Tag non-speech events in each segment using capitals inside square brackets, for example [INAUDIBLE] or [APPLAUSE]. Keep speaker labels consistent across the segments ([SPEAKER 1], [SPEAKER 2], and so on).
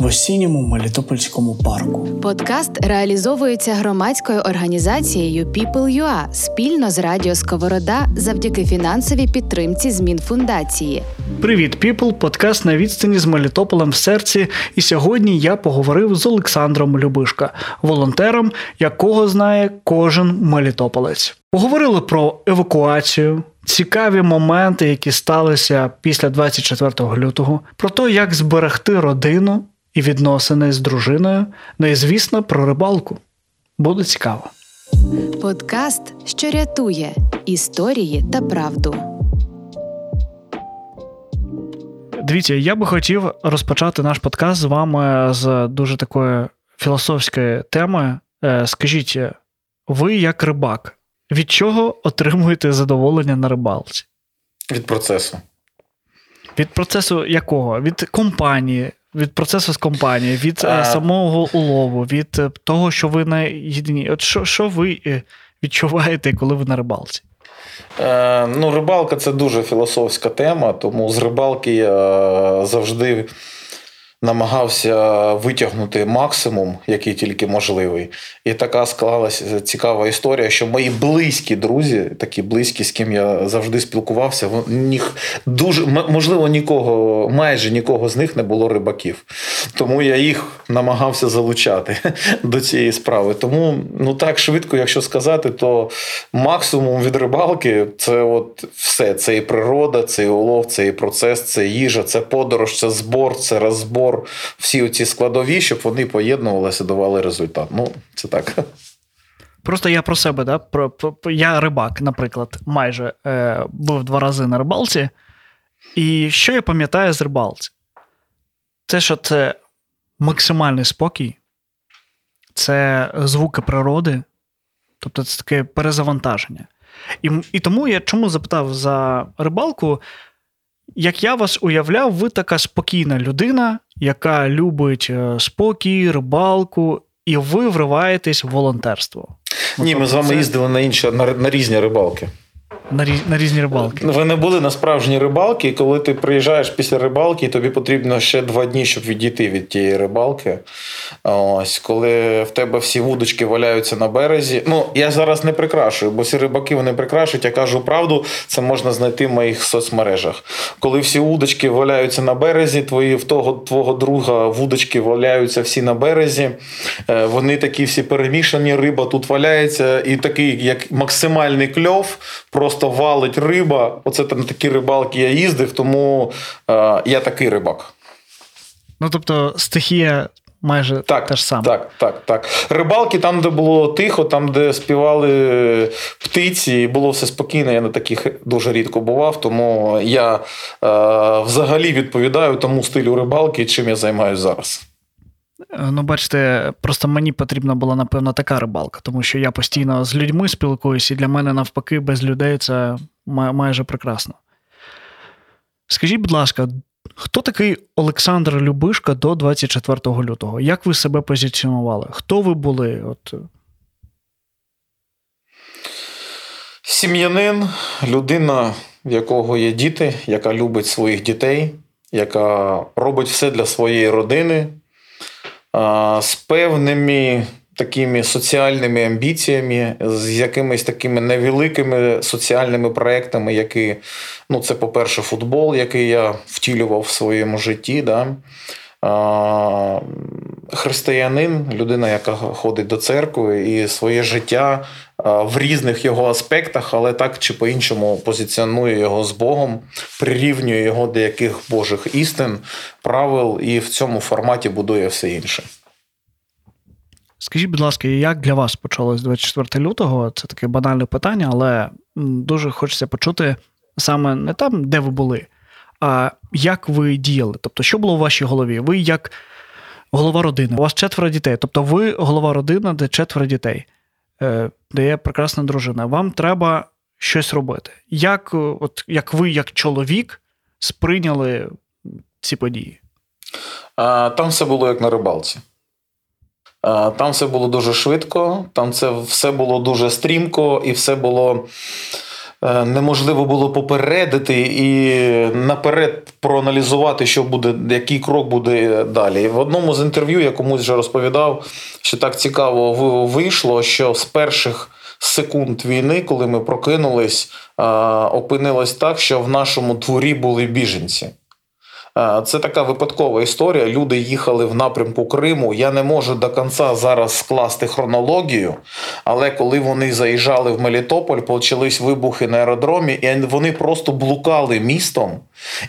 [SPEAKER 1] в осінньому Мелітопольському парку.
[SPEAKER 2] Подкаст реалізовується громадською організацією People.ua спільно з Радіо Сковорода завдяки фінансовій підтримці змін фундації.
[SPEAKER 1] Привіт, піпл! Подкаст на відстані з Мелітополем в серці. І сьогодні я поговорив з Олександром Любишка, волонтером, якого знає кожен мелітополець. Поговорили про евакуацію. Цікаві моменти, які сталися після 24 лютого, про те, як зберегти родину і відносини з дружиною, ну і звісно, про рибалку. Буде цікаво.
[SPEAKER 2] Подкаст, що рятує історії та правду.
[SPEAKER 1] Дивіться, я би хотів розпочати наш подкаст з вами з дуже такої філософської теми. Е, скажіть, ви як рибак, від чого отримуєте задоволення на рибалці?
[SPEAKER 3] Від процесу.
[SPEAKER 1] Від процесу якого? Від компанії, від процесу з компанії, від а... Е, самого улову, від е, того, що ви на єдині. От що що ви е, відчуваєте, коли ви на рибалці?
[SPEAKER 3] Е, Ну, Рибалка це дуже філософська тема, тому з рибалки я завжди намагався витягнути максимум, який тільки можливий. І така склалася цікава історія, що мої близькі друзі, такі близькі, з ким я завжди спілкувався, ніх дуже можливо нікого, майже нікого з них не було рибаків. Тому я їх намагався залучати [LAUGHS] до цієї справи. Тому ну так швидко, якщо сказати, то максимум від рибалки це от все. Це і природа, це і улов, це і процес, це їжа, це подорож, це збор, це розбор збор, всі ці складові, щоб вони поєднувалися, давали результат. Ну, це так.
[SPEAKER 1] Просто я про себе, да? Про, про, я рибак, наприклад, майже е, був два рази на рибалці. І що я пам'ятаю з рибалці? Це що це максимальний спокій, це звуки природи, тобто це таке перезавантаження. І і тому я чому запитав за рибалку, як я вас уявляв, ви така спокійна людина, яка любить е, спокій, рибалку, і ви вриваєтесь в волонтерство.
[SPEAKER 3] Ні, ми з вами їздили на інші на, на різні рибалки.
[SPEAKER 1] На на різні рибалки.
[SPEAKER 3] Ви не були на справжній рибалки, і коли ти приїжджаєш після рибалки, тобі потрібно ще два дні, щоб відійти від тієї рибалки. Ось, Коли в тебе всі вудочки валяються на березі. Ну, я зараз не прикрашую, бо всі рибаки вони прикрашують, я кажу правду, це можна знайти в моїх соцмережах. Коли всі вудочки валяються на березі, твої в того твого друга вудочки валяються всі на березі, е, вони такі всі перемішані, риба тут валяється, і такий як максимальний кльов. просто просто валить риба. Оце на такі рибалки я їздив, тому е, я такий рибак.
[SPEAKER 1] Ну тобто стихія. Майже
[SPEAKER 3] так,
[SPEAKER 1] те ж саме.
[SPEAKER 3] Так, так, так. Рибалки там, де було тихо, там, де співали птиці, і було все спокійно. Я на таких дуже рідко бував, тому я е, взагалі відповідаю тому стилю рибалки, чим я займаюся зараз.
[SPEAKER 1] Е, ну, бачите, просто мені потрібна була, напевно, така рибалка, тому що я постійно з людьми спілкуюся, і для мене, навпаки, без людей це майже прекрасно. Скажіть, будь ласка, хто такий Олександр Любишка до 24 лютого? Як ви себе позиціонували? Хто ви були? От...
[SPEAKER 3] Сім'янин, людина, в якого є діти, яка любить своїх дітей, яка робить все для своєї родини з певними такими соціальними амбіціями, з якимись такими невеликими соціальними проектами, які, ну, це, по-перше, футбол, який я втілював в своєму житті. Да? Християнин, людина, яка ходить до церкви, і своє життя в різних його аспектах, але так чи по-іншому позиціонує його з Богом, прирівнює його до яких Божих істин, правил, і в цьому форматі будує все інше.
[SPEAKER 1] Скажіть, будь ласка, як для вас почалось 24 лютого? Це таке банальне питання, але дуже хочеться почути саме не там, де ви були, а як ви діяли? Тобто, що було в вашій голові? Ви як голова родини, у вас четверо дітей. Тобто, ви голова родини, де четверо дітей, е, де є прекрасна дружина. Вам треба щось робити. Як, от, як ви, як чоловік, сприйняли ці події?
[SPEAKER 3] А, Там все було як на рибалці. А, Там все було дуже швидко, там це все було дуже стрімко, і все було е, неможливо було попередити і наперед проаналізувати, що буде, який крок буде далі. В одному з інтерв'ю я комусь вже розповідав, що так цікаво вийшло, що з перших. Секунд війни, коли ми прокинулись, опинилось так, що в нашому дворі були біженці. Е, це така випадкова історія. Люди їхали в напрямку Криму. Я не можу до кінця зараз скласти хронологію, але коли вони заїжджали в Мелітополь, почались вибухи на аеродромі, і вони просто блукали містом.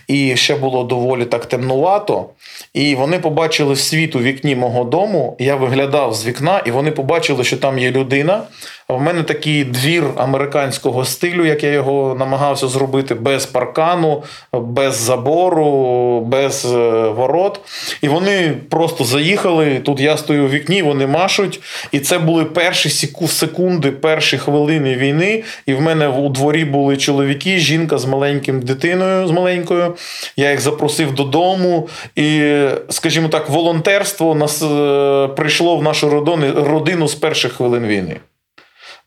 [SPEAKER 3] І ще було доволі так темнувато. І вони побачили світ у вікні мого дому. Я виглядав з вікна, і вони побачили, що там є людина. В мене такий двір американського стилю, як я його намагався зробити, без паркану, без забору, без е, ворот. І вони просто заїхали. Тут я стою у вікні, вони машуть. І це були перші секунди, перші хвилини війни. І в мене у дворі були чоловіки, жінка з маленьким дитиною, з маленькою. Я їх запросив додому. І, скажімо так, волонтерство нас е, прийшло в нашу родину з перших хвилин війни.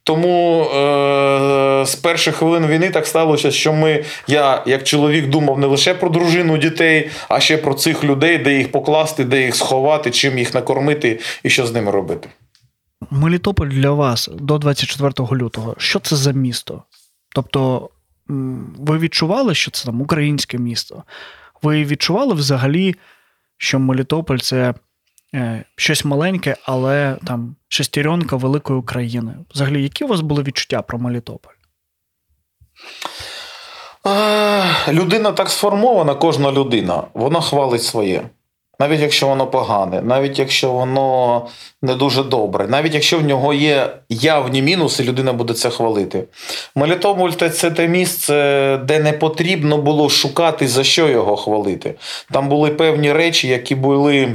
[SPEAKER 3] Тому е, з перших хвилин війни так сталося, що ми, я як чоловік думав не лише про дружину дітей, а ще про цих людей, де їх покласти, де їх сховати, чим їх накормити і що з ними робити.
[SPEAKER 1] Мелітополь для вас до 24 лютого. Що це за місто? Тобто, ви відчували, що це там українське місто? Ви відчували взагалі, що Мелітополь це щось маленьке, але там шестеренка великої України. Взагалі, які у вас були відчуття про Мелітополь?
[SPEAKER 3] Людина так сформована, кожна людина. Вона хвалить своє. Навіть якщо воно погане, навіть якщо воно не дуже добре, навіть якщо в нього є явні мінуси, людина буде це хвалити. Мелітополь це те місце, де не потрібно було шукати, за що його хвалити. Там були певні речі, які були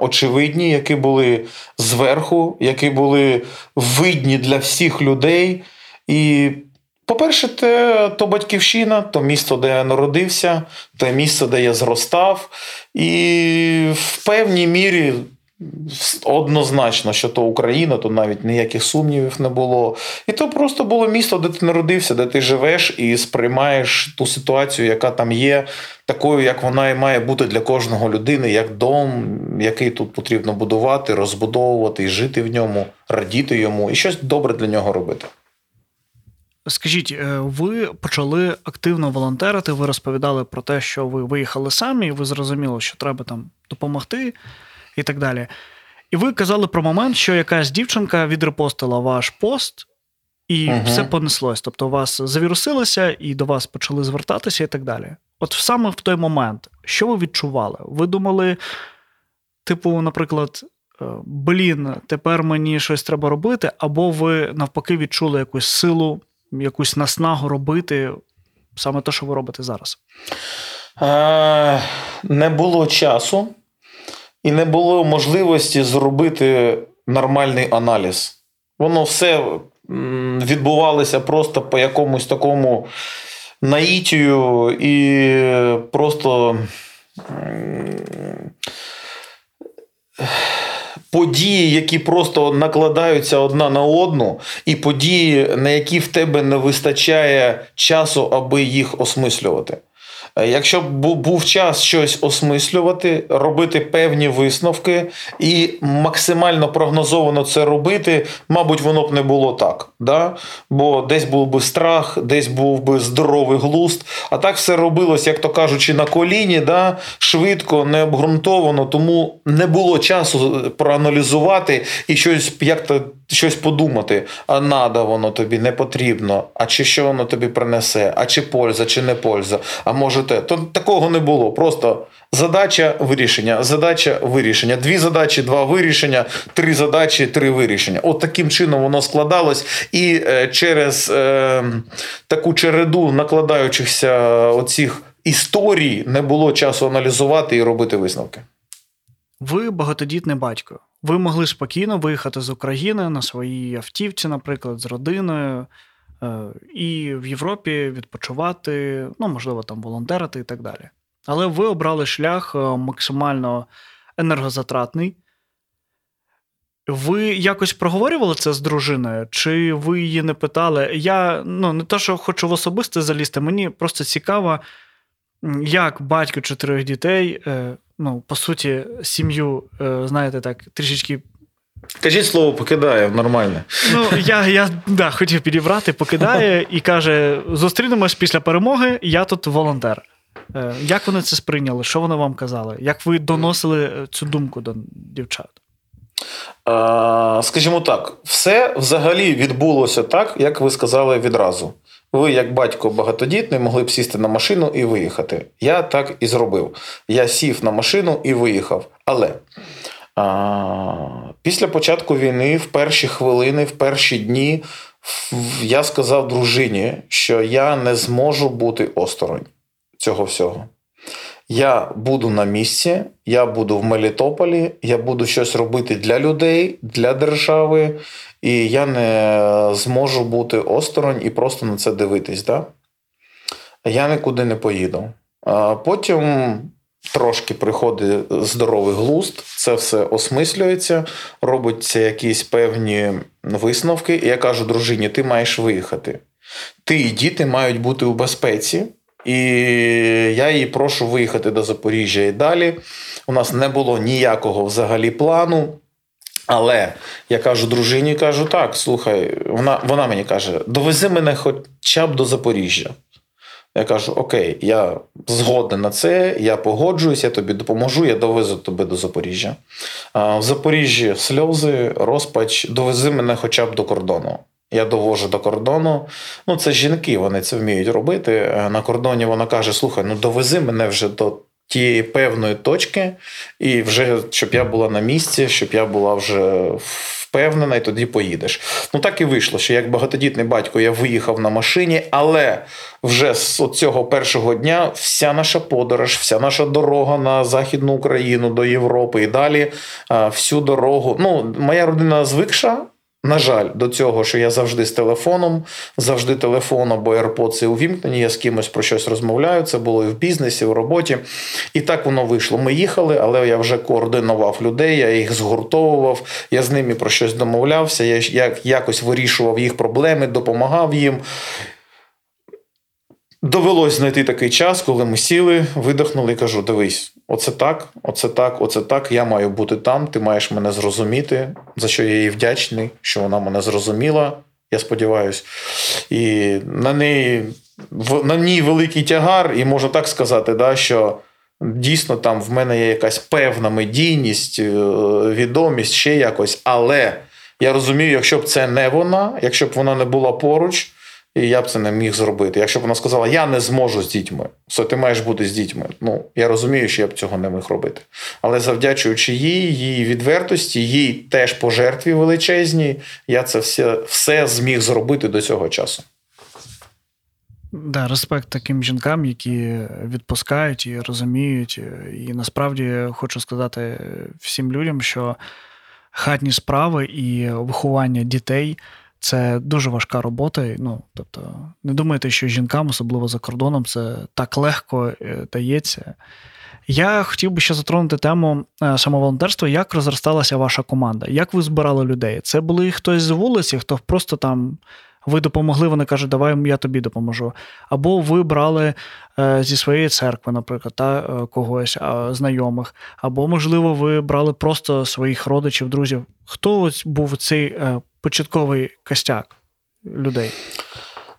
[SPEAKER 3] очевидні, які були зверху, які були видні для всіх людей. І по-перше, те, то батьківщина, то місто, де я народився, те місце, де я зростав. І в певній мірі однозначно, що то Україна, то навіть ніяких сумнівів не було. І то просто було місто, де ти народився, де ти живеш і сприймаєш ту ситуацію, яка там є, такою, як вона і має бути для кожного людини, як дом, який тут потрібно будувати, розбудовувати і жити в ньому, радіти йому, і щось добре для нього робити.
[SPEAKER 1] Скажіть, е, ви почали активно волонтерити, ви розповідали про те, що ви виїхали самі, і ви зрозуміли, що треба там допомогти і так далі. І ви казали про момент, що якась дівчинка відрепостила ваш пост, і uh все понеслось. Тобто, у вас завірусилося, і до вас почали звертатися, і так далі. От саме в той момент, що ви відчували? Ви думали, типу, наприклад, е, блін, тепер мені щось треба робити, або ви навпаки відчули якусь силу якусь наснагу робити саме те, що ви робите зараз?
[SPEAKER 3] Е, Не було часу і не було можливості зробити нормальний аналіз. Воно все відбувалося просто по якомусь такому наїтію і просто події, які просто накладаються одна на одну, і події, на які в тебе не вистачає часу, аби їх осмислювати. Е, якщо б був час щось осмислювати, робити певні висновки і максимально прогнозовано це робити, мабуть, воно б не було так. Да? Бо десь був би страх, десь був би здоровий глузд. А так все робилось, як то кажучи, на коліні, да? швидко, не обґрунтовано, тому не було часу проаналізувати і щось як то щось подумати, а надо воно тобі не потрібно, а чи що воно тобі принесе, а чи польза, чи не польза, а може те. То такого не було. Просто задача вирішення, задача вирішення. Дві задачі, два вирішення, три задачі, три вирішення. От таким чином воно складалось. І е, через е, таку череду накладаючихся оцих історій не було часу аналізувати і робити висновки.
[SPEAKER 1] Ви багатодітний батько. Ви могли спокійно виїхати з України на своїй автівці, наприклад, з родиною, е, і в Європі відпочивати, ну, можливо, там волонтерити і так далі. Але ви обрали шлях е, максимально енергозатратний. Ви якось проговорювали це з дружиною, чи ви її не питали? Я ну, не те, що хочу в особисте залізти, мені просто цікаво, як батько чотирьох дітей, е, ну, по суті, сім'ю, е, знаєте, так, трішечки.
[SPEAKER 3] Кажіть слово покидає нормально.
[SPEAKER 1] Ну, я я да, хотів підібрати, покидає і каже: зустрінемось після перемоги, я тут волонтер. Е, як вони це сприйняли? Що вони вам казали? Як ви доносили цю думку до дівчат?
[SPEAKER 3] Скажімо так, все взагалі відбулося так, як ви сказали відразу. Ви, як батько багатодітний, могли б сісти на машину і виїхати. Я так і зробив. Я сів на машину і виїхав. Але а, після початку війни, в перші хвилини, в перші дні, я сказав дружині, що я не зможу бути осторонь цього всього. Я буду на місці, я буду в Мелітополі, я буду щось робити для людей, для держави, і я не зможу бути осторонь і просто на це дивитись. Да? Я нікуди не поїду. Потім трошки приходить здоровий глузд, це все осмислюється, робиться якісь певні висновки. І я кажу, дружині, ти маєш виїхати. Ти і діти мають бути у безпеці. І я її прошу виїхати до Запоріжжя і далі. У нас не було ніякого взагалі плану. Але я кажу дружині, кажу, так, слухай, вона вона мені каже: довези мене хоча б до Запоріжжя. Я кажу: Окей, я згоден на це, я погоджуюсь, я тобі допоможу, я довезу тебе до Запоріжжя. А В Запоріжжі сльози, розпач, довези мене хоча б до кордону. Я довожу до кордону. Ну, це жінки, вони це вміють робити. Е, на кордоні вона каже: Слухай, ну довези мене вже до тієї певної точки, і вже щоб я була на місці, щоб я була вже впевнена, і тоді поїдеш. Ну так і вийшло, що як багатодітний батько я виїхав на машині, але вже з цього першого дня вся наша подорож, вся наша дорога на Західну Україну до Європи і далі, всю дорогу. Ну, моя родина звикша. На жаль, до цього, що я завжди з телефоном, завжди телефон або AirPods увімкнені, я з кимось про щось розмовляю. Це було і в бізнесі, і в роботі. І так воно вийшло. Ми їхали, але я вже координував людей, я їх згуртовував, я з ними про щось домовлявся, я якось вирішував їх проблеми, допомагав їм. Довелось знайти такий час, коли ми сіли, видихнули і кажу: дивись, оце так, оце так, оце так. Я маю бути там. Ти маєш мене зрозуміти, за що я їй вдячний, що вона мене зрозуміла. Я сподіваюся. І на неї на ній великий тягар, і можу так сказати, да, що дійсно там в мене є якась певна медійність, е, відомість, ще якось. Але я розумію, якщо б це не вона, якщо б вона не була поруч. І я б це не міг зробити. Якщо б вона сказала, я не зможу з дітьми, все, ти маєш бути з дітьми. Ну, я розумію, що я б цього не міг робити. Але завдячуючи їй, її відвертості, їй теж пожертві величезні, я це все, все зміг зробити до цього часу.
[SPEAKER 1] Да, респект таким жінкам, які відпускають і розуміють. І насправді хочу сказати всім людям, що хатні справи і виховання дітей. Це дуже важка робота. Ну, тобто, не думайте, що жінкам, особливо за кордоном, це так легко е, дається. Я хотів би ще затронути тему е, самоволонтерства, як розросталася ваша команда, як ви збирали людей? Це були хтось з вулиці, хто просто там ви допомогли, вони кажуть, давай я тобі допоможу. Або ви брали е, зі своєї церкви, наприклад, та когось знайомих, або, можливо, ви брали просто своїх родичів, друзів. Хто ось був цей початковий костяк людей?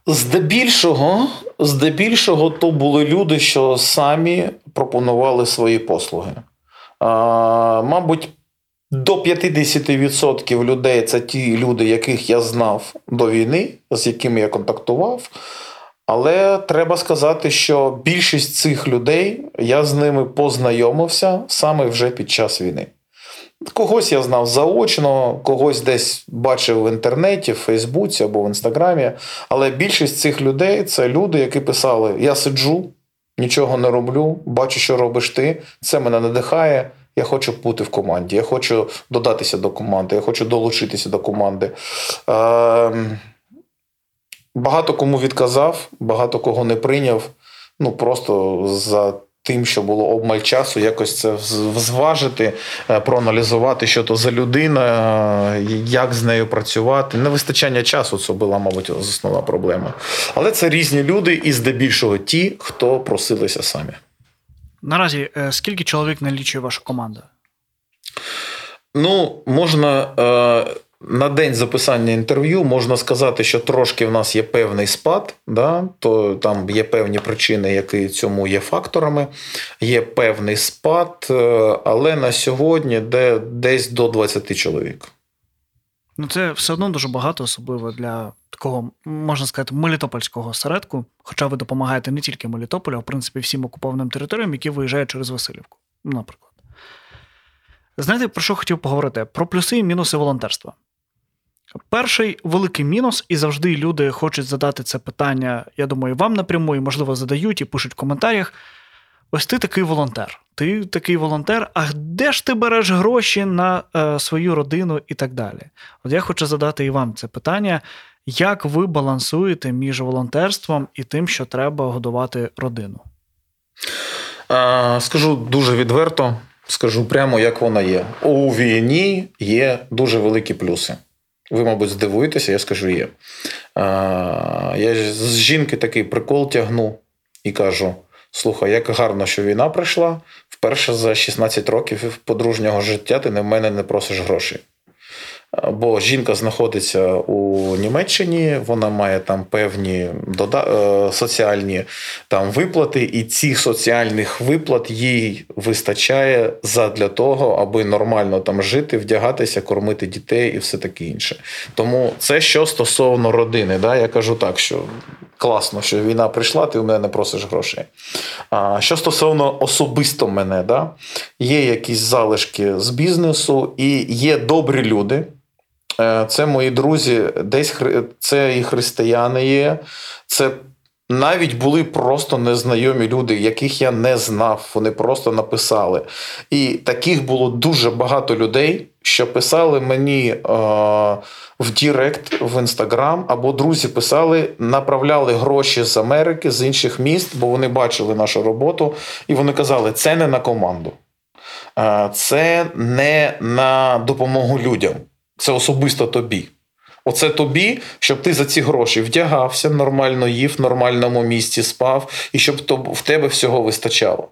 [SPEAKER 3] Здебільшого, здебільшого, то були люди, що самі пропонували свої послуги. А, Мабуть, до 50% людей це ті люди, яких я знав до війни, з якими я контактував. Але треба сказати, що більшість цих людей я з ними познайомився саме вже під час війни. Когось я знав заочно, когось десь бачив в інтернеті, в Фейсбуці або в Інстаграмі. Але більшість цих людей це люди, які писали: Я сиджу, нічого не роблю, бачу, що робиш ти. Це мене надихає. Я хочу бути в команді, я хочу додатися до команди, я хочу долучитися до команди. Е, багато кому відказав, багато кого не прийняв. Ну просто за тим, що було обмаль часу, якось це зважити, е, проаналізувати, що то за людина, е, як з нею працювати. Невистачання часу це була, мабуть, основна проблема. Але це різні люди, і здебільшого ті, хто просилися самі.
[SPEAKER 1] Наразі е, скільки чоловік налічує ваша команда?
[SPEAKER 3] Ну, можна на день записання інтерв'ю можна сказати, що трошки в нас є певний спад, да? то там є певні причини, які цьому є факторами. Є певний спад, е, але на сьогодні де десь до 20 чоловік.
[SPEAKER 1] Ну, це все одно дуже багато, особливо для такого, можна сказати, мелітопольського осередку. Хоча ви допомагаєте не тільки Мелітополю, а в принципі всім окупованим територіям, які виїжджають через Васильівку, наприклад. Знаєте, про що хотів поговорити? Про плюси і мінуси волонтерства. Перший великий мінус, і завжди люди хочуть задати це питання, я думаю, вам напряму, і, можливо, задають і пишуть в коментарях. Ось ти такий волонтер. Ти такий волонтер, а де ж ти береш гроші на е, свою родину і так далі? От я хочу задати і вам це питання: як ви балансуєте між волонтерством і тим, що треба годувати родину?
[SPEAKER 3] Скажу дуже відверто, скажу прямо, як вона є. У війні є дуже великі плюси. Ви, мабуть, здивуєтеся, я скажу є. Я з жінки такий прикол тягну і кажу: слухай, як гарно, що війна прийшла. Вперше за 16 років подружнього життя ти в мене не просиш грошей. Бо жінка знаходиться у Німеччині, вона має там певні. Е, соціальні там виплати, і цих соціальних виплат їй вистачає задля того, аби нормально там жити, вдягатися, кормити дітей і все таке інше. Тому це що стосовно родини. Да? Я кажу так, що класно, що війна прийшла, ти у мене не просиш грошей. А що стосовно особисто мене, да? є якісь залишки з бізнесу і є добрі люди. Е, це мої друзі, десь це і християни є. Це навіть були просто незнайомі люди, яких я не знав. Вони просто написали. І таких було дуже багато людей, що писали мені е, в Direct, в Інстаграм, або друзі писали, направляли гроші з Америки, з інших міст, бо вони бачили нашу роботу, і вони казали, це не на команду. Е, це не на допомогу людям це особисто тобі. Оце тобі, щоб ти за ці гроші вдягався, нормально їв, в нормальному місці спав, і щоб в тебе всього вистачало.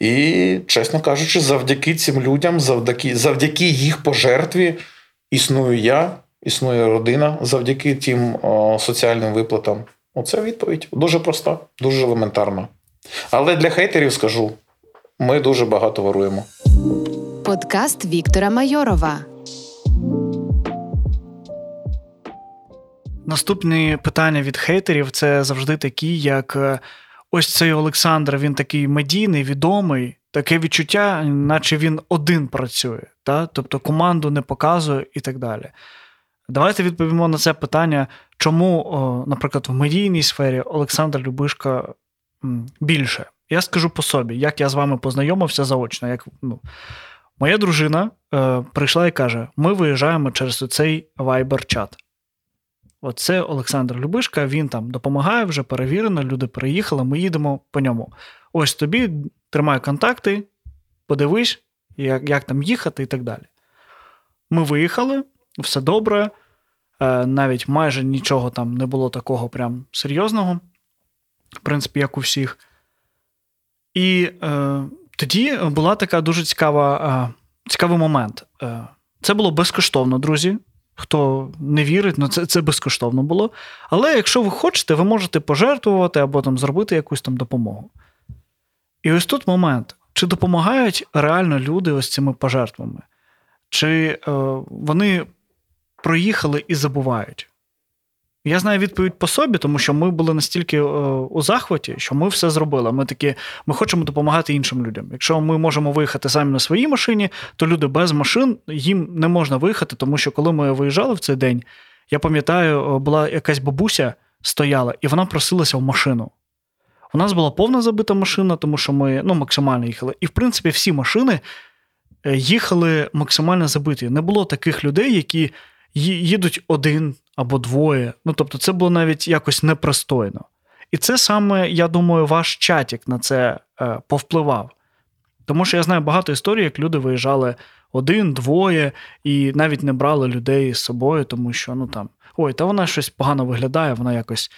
[SPEAKER 3] І, чесно кажучи, завдяки цим людям, завдяки завдяки їх пожертві, існую я, існує родина завдяки тим о, соціальним виплатам. Оце відповідь. Дуже проста, дуже елементарна. Але для хейтерів скажу: ми дуже багато воруємо.
[SPEAKER 2] Подкаст Віктора Майорова.
[SPEAKER 1] Наступні питання від хейтерів це завжди такі, як е, ось цей Олександр, він такий медійний, відомий, таке відчуття, наче він один працює, та? тобто команду не показує і так далі. Давайте відповімо на це питання, чому, наприклад, в медійній сфері Олександр Любишка більше. Я скажу по собі, як я з вами познайомився заочно. Як, ну, Моя дружина е, прийшла і каже: ми виїжджаємо через цей Viber-чат. Оце Олександр Любишка, він там допомагає, вже перевірено, люди переїхали, ми їдемо по ньому. Ось тобі тримай контакти, подивись, як як там їхати і так далі. Ми виїхали, все добре, е, навіть майже нічого там не було такого прям серйозного, в принципі, як у всіх. І е, тоді була така дуже цікава, е, цікавий момент. Е, Це було безкоштовно, друзі. Хто не вірить, ну це це безкоштовно було. Але якщо ви хочете, ви можете пожертвувати або там зробити якусь там допомогу. І ось тут момент: чи допомагають реально люди ось цими пожертвами? Чи е, вони проїхали і забувають? Я знаю відповідь по собі, тому що ми були настільки е, у захваті, що ми все зробили. Ми такі, ми хочемо допомагати іншим людям. Якщо ми можемо виїхати самі на своїй машині, то люди без машин їм не можна виїхати, тому що коли ми виїжджали в цей день, я пам'ятаю, була якась бабуся стояла, і вона просилася в машину. У нас була повна забита машина, тому що ми ну, максимально їхали. І, в принципі, всі машини е, їхали максимально забиті. Не було таких людей, які їдуть один або двоє. Ну тобто, це було навіть якось непристойно. І це саме, я думаю, ваш чатік на це е, повпливав. Тому що я знаю багато історій, як люди виїжджали один, двоє, і навіть не брали людей з собою, тому що ну там ой, та вона щось погано виглядає, вона якось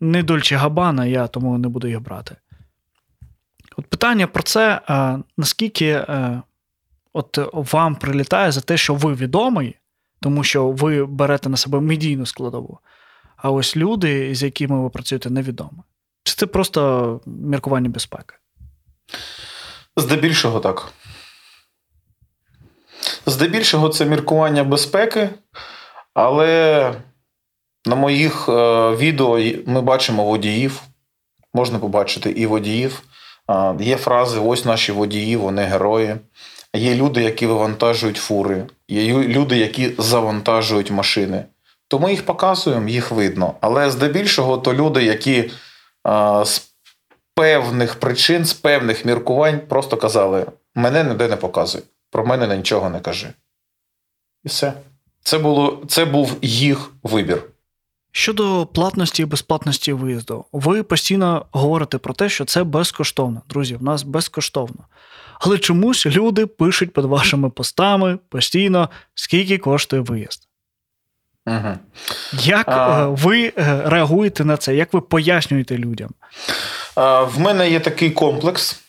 [SPEAKER 1] не дольче габана, я тому не буду їх брати. От питання про це, а, наскільки е, от вам прилітає за те, що ви відомий, тому що ви берете на себе медійну складову, а ось люди, з якими ви працюєте, невідомі. Чи це просто міркування безпеки?
[SPEAKER 3] Здебільшого так. Здебільшого це міркування безпеки, але на моїх е, відео ми бачимо водіїв, можна побачити і водіїв. Є фрази: ось наші водії, вони герої. Є люди, які вивантажують фури, є люди, які завантажують машини. То ми їх показуємо, їх видно. Але здебільшого, то люди, які з певних причин, з певних міркувань просто казали: мене ніде не показуй, про мене нічого не кажи. І все. Це, було, Це був їх вибір.
[SPEAKER 1] Щодо платності і безплатності виїзду, ви постійно говорите про те, що це безкоштовно. Друзі, в нас безкоштовно. Але чомусь люди пишуть під вашими постами постійно, скільки коштує виїзд.
[SPEAKER 3] Угу.
[SPEAKER 1] Як а... Е, ви е, реагуєте на це? Як ви пояснюєте людям?
[SPEAKER 3] В мене є такий комплекс.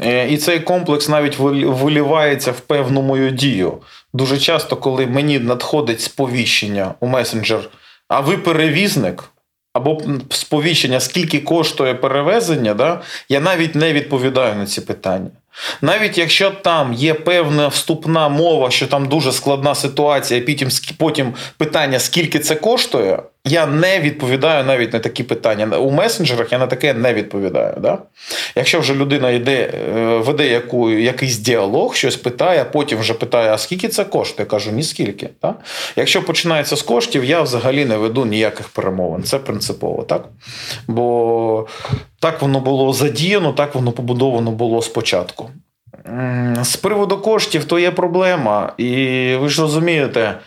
[SPEAKER 3] Е, і цей комплекс навіть вилівається в певну мою дію. Дуже часто, коли мені надходить сповіщення у месенджер, а ви перевізник, або сповіщення, скільки коштує перевезення, да, я навіть не відповідаю на ці питання. Навіть якщо там є певна вступна мова, що там дуже складна ситуація, і потім, потім питання, скільки це коштує, я не відповідаю навіть на такі питання. У месенджерах я на таке не відповідаю. Да? Якщо вже людина йде, е, веде яку, якийсь діалог, щось питає, а потім вже питає, а скільки це коштує? Я кажу, ні скільки. Да? Якщо починається з коштів, я взагалі не веду ніяких перемовин. Це принципово. так? Бо так воно було задіяно, так воно побудовано було спочатку. З приводу коштів, то є проблема. І ви ж розумієте.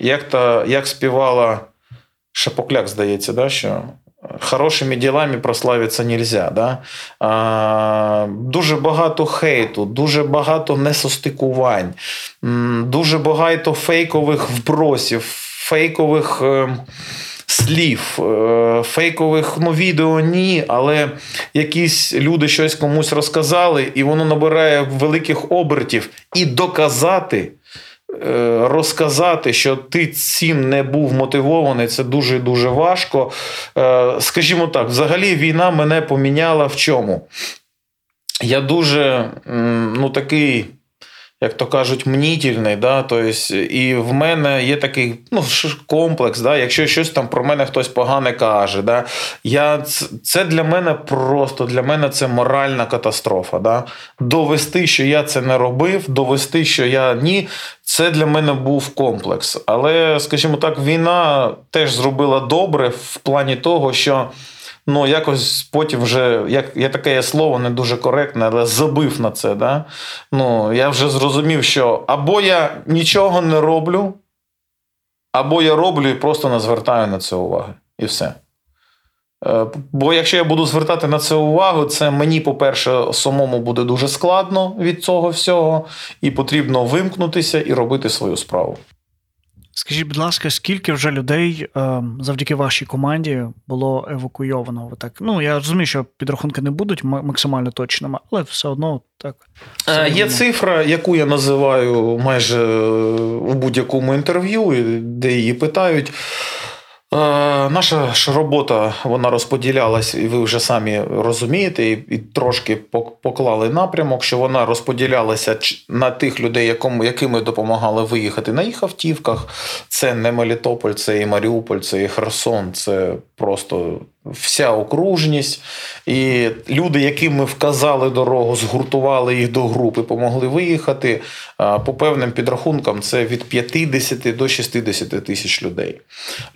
[SPEAKER 3] Е, як то, як співала Шапокляк, здається, да, що хорошими ділами прославитися нельзя. Да? А, Дуже багато хейту, дуже багато несостикувань, дуже багато фейкових вбросів, фейкових. Е, слів, е, фейкових ну, відео ні, але якісь люди щось комусь розказали, і воно набирає великих обертів і доказати, Е, розказати, що ти цим не був мотивований, це дуже дуже важко. Е, скажімо так, взагалі війна мене поміняла в чому? Я дуже ну, такий як то кажуть, мнітільний. Да? Тобто, і в мене є такий ну, комплекс. Да? Якщо щось там про мене хтось погане каже, да? я, це для мене просто для мене це моральна катастрофа. Да? Довести, що я це не робив, довести, що я ні, це для мене був комплекс. Але, скажімо так, війна теж зробила добре в плані того, що ну якось потім вже як я таке слово не дуже коректне, але забив на це. Да? Ну, Я вже зрозумів, що або я нічого не роблю, або я роблю і просто не звертаю на це уваги. І все. Е, бо якщо я буду звертати на це увагу, це мені, по-перше, самому буде дуже складно від цього всього, і потрібно вимкнутися і робити свою справу.
[SPEAKER 1] Скажіть, будь ласка, скільки вже людей е, завдяки вашій команді було евакуйовано? Так, ну я розумію, що підрахунки не будуть максимально точними, але все одно так.
[SPEAKER 3] Все Є одно. цифра, яку я називаю майже у будь-якому інтерв'ю, де її питають. Е, наша ж робота вона розподілялась, і ви вже самі розумієте, і трошки поклали напрямок, що вона розподілялася на тих людей, якому, яким ми допомагали виїхати на їх автівках. Це не Мелітополь, це і Маріуполь, це і Херсон, це просто вся окружність. І люди, яким ми вказали дорогу, згуртували їх до групи, помогли виїхати. По певним підрахункам, це від 50 до 60 тисяч людей.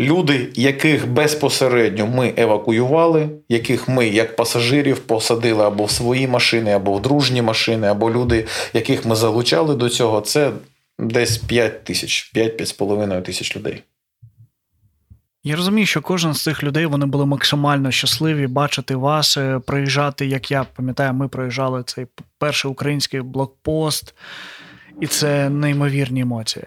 [SPEAKER 3] Люди, яких безпосередньо ми евакуювали, яких ми, як пасажирів, посадили або в свої машини, або в дружні машини, або люди, яких ми залучали до цього, це десь 5 тисяч, 5-5,5 тисяч людей.
[SPEAKER 1] Я розумію, що кожен з цих людей вони були максимально щасливі бачити вас, е, проїжджати, як я пам'ятаю, ми проїжджали цей перший український блокпост, і це неймовірні емоції.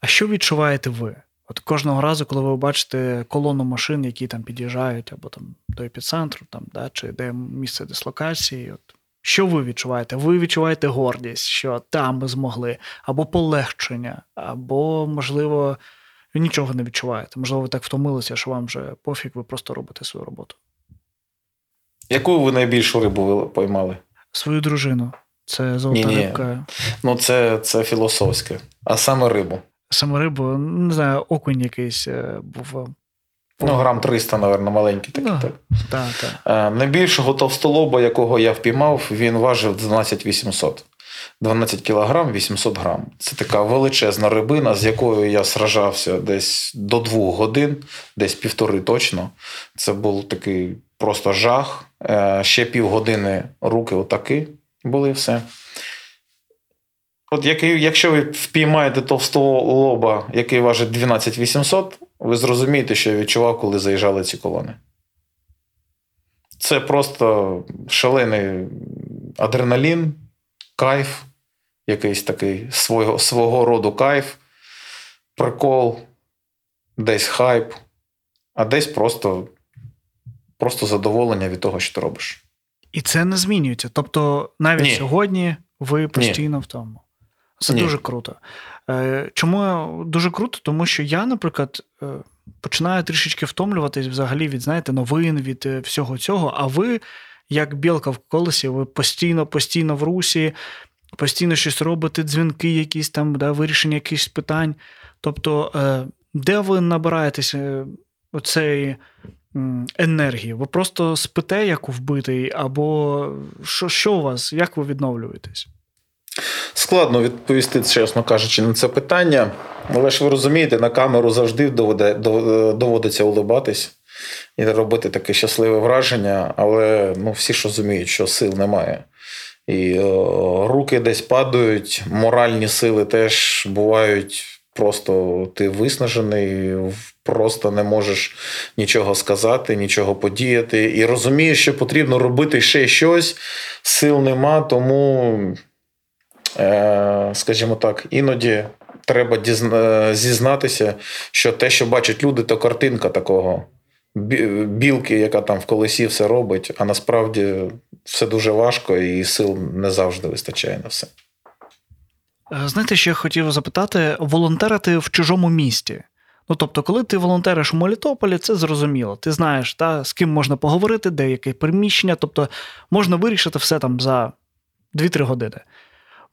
[SPEAKER 1] А що відчуваєте ви? От кожного разу, коли ви бачите колону машин, які там під'їжджають, або там до епіцентру, там, да, чи де місце дислокації, от, що ви відчуваєте? Ви відчуваєте гордість, що там ми змогли, або полегшення, або, можливо, ви нічого не відчуваєте. Можливо, ви так втомилися, що вам вже пофіг, ви просто робите свою роботу.
[SPEAKER 3] Яку ви найбільшу рибу поймали?
[SPEAKER 1] Свою дружину. Це золота
[SPEAKER 3] Ні-ні.
[SPEAKER 1] рибка.
[SPEAKER 3] Ну, це, це філософське. А саме рибу.
[SPEAKER 1] Саме рибу, не знаю, окунь якийсь е, був.
[SPEAKER 3] Ну, грам 300, мабуть, маленький такий. Так.
[SPEAKER 1] Так, так.
[SPEAKER 3] Е, Найбільшого товстолоба, якого я впіймав, він важив 12 800. 12 кілограм 800 грам. Це така величезна рибина, з якою я сражався десь до двох годин, десь півтори точно. Це був такий просто жах. Е, Ще півгодини руки отакі були все. От якщо ви впіймаєте товстого лоба, який важить 12 800, ви зрозумієте, що я відчував, коли заїжджали ці колони. Це просто шалений адреналін, кайф, якийсь такий свого, свого роду кайф, прикол, десь хайп, а десь просто, просто задоволення від того, що ти робиш.
[SPEAKER 1] І це не змінюється. Тобто, навіть
[SPEAKER 3] Ні.
[SPEAKER 1] сьогодні ви постійно в тому. Це
[SPEAKER 3] Ні.
[SPEAKER 1] дуже круто. Е, Чому дуже круто? Тому що я, наприклад, е, починаю трішечки втомлюватись взагалі від знаєте, новин, від е, всього цього. А ви, як білка в колесі, ви постійно, постійно в русі, постійно щось робите, дзвінки, якісь там, да, вирішення якихось питань. Тобто, е, де ви набираєтесь е, оцеї енергії? Ви просто спите, як вбитий, або що, що у вас, як ви відновлюєтесь?
[SPEAKER 3] Складно відповісти, чесно кажучи, на це питання. Але ж ви розумієте, на камеру завжди доводиться улибатись і робити таке щасливе враження, але ну, всі ж розуміють, що сил немає. І е, руки десь падають, моральні сили теж бувають. Просто ти виснажений, просто не можеш нічого сказати, нічого подіяти. І розумієш, що потрібно робити ще щось, сил нема, тому Е, скажімо так, іноді треба зізнатися, що те, що бачать люди, то картинка такого білки, яка там в колесі все робить, а насправді все дуже важко і сил не завжди вистачає на все.
[SPEAKER 1] Е, Знаєте, що я хотів запитати: волонтерити в чужому місті. Ну, тобто, коли ти волонтериш у Мелітополі, це зрозуміло. Ти знаєш, та, з ким можна поговорити, де яке приміщення, тобто можна вирішити все там за 2-3 години.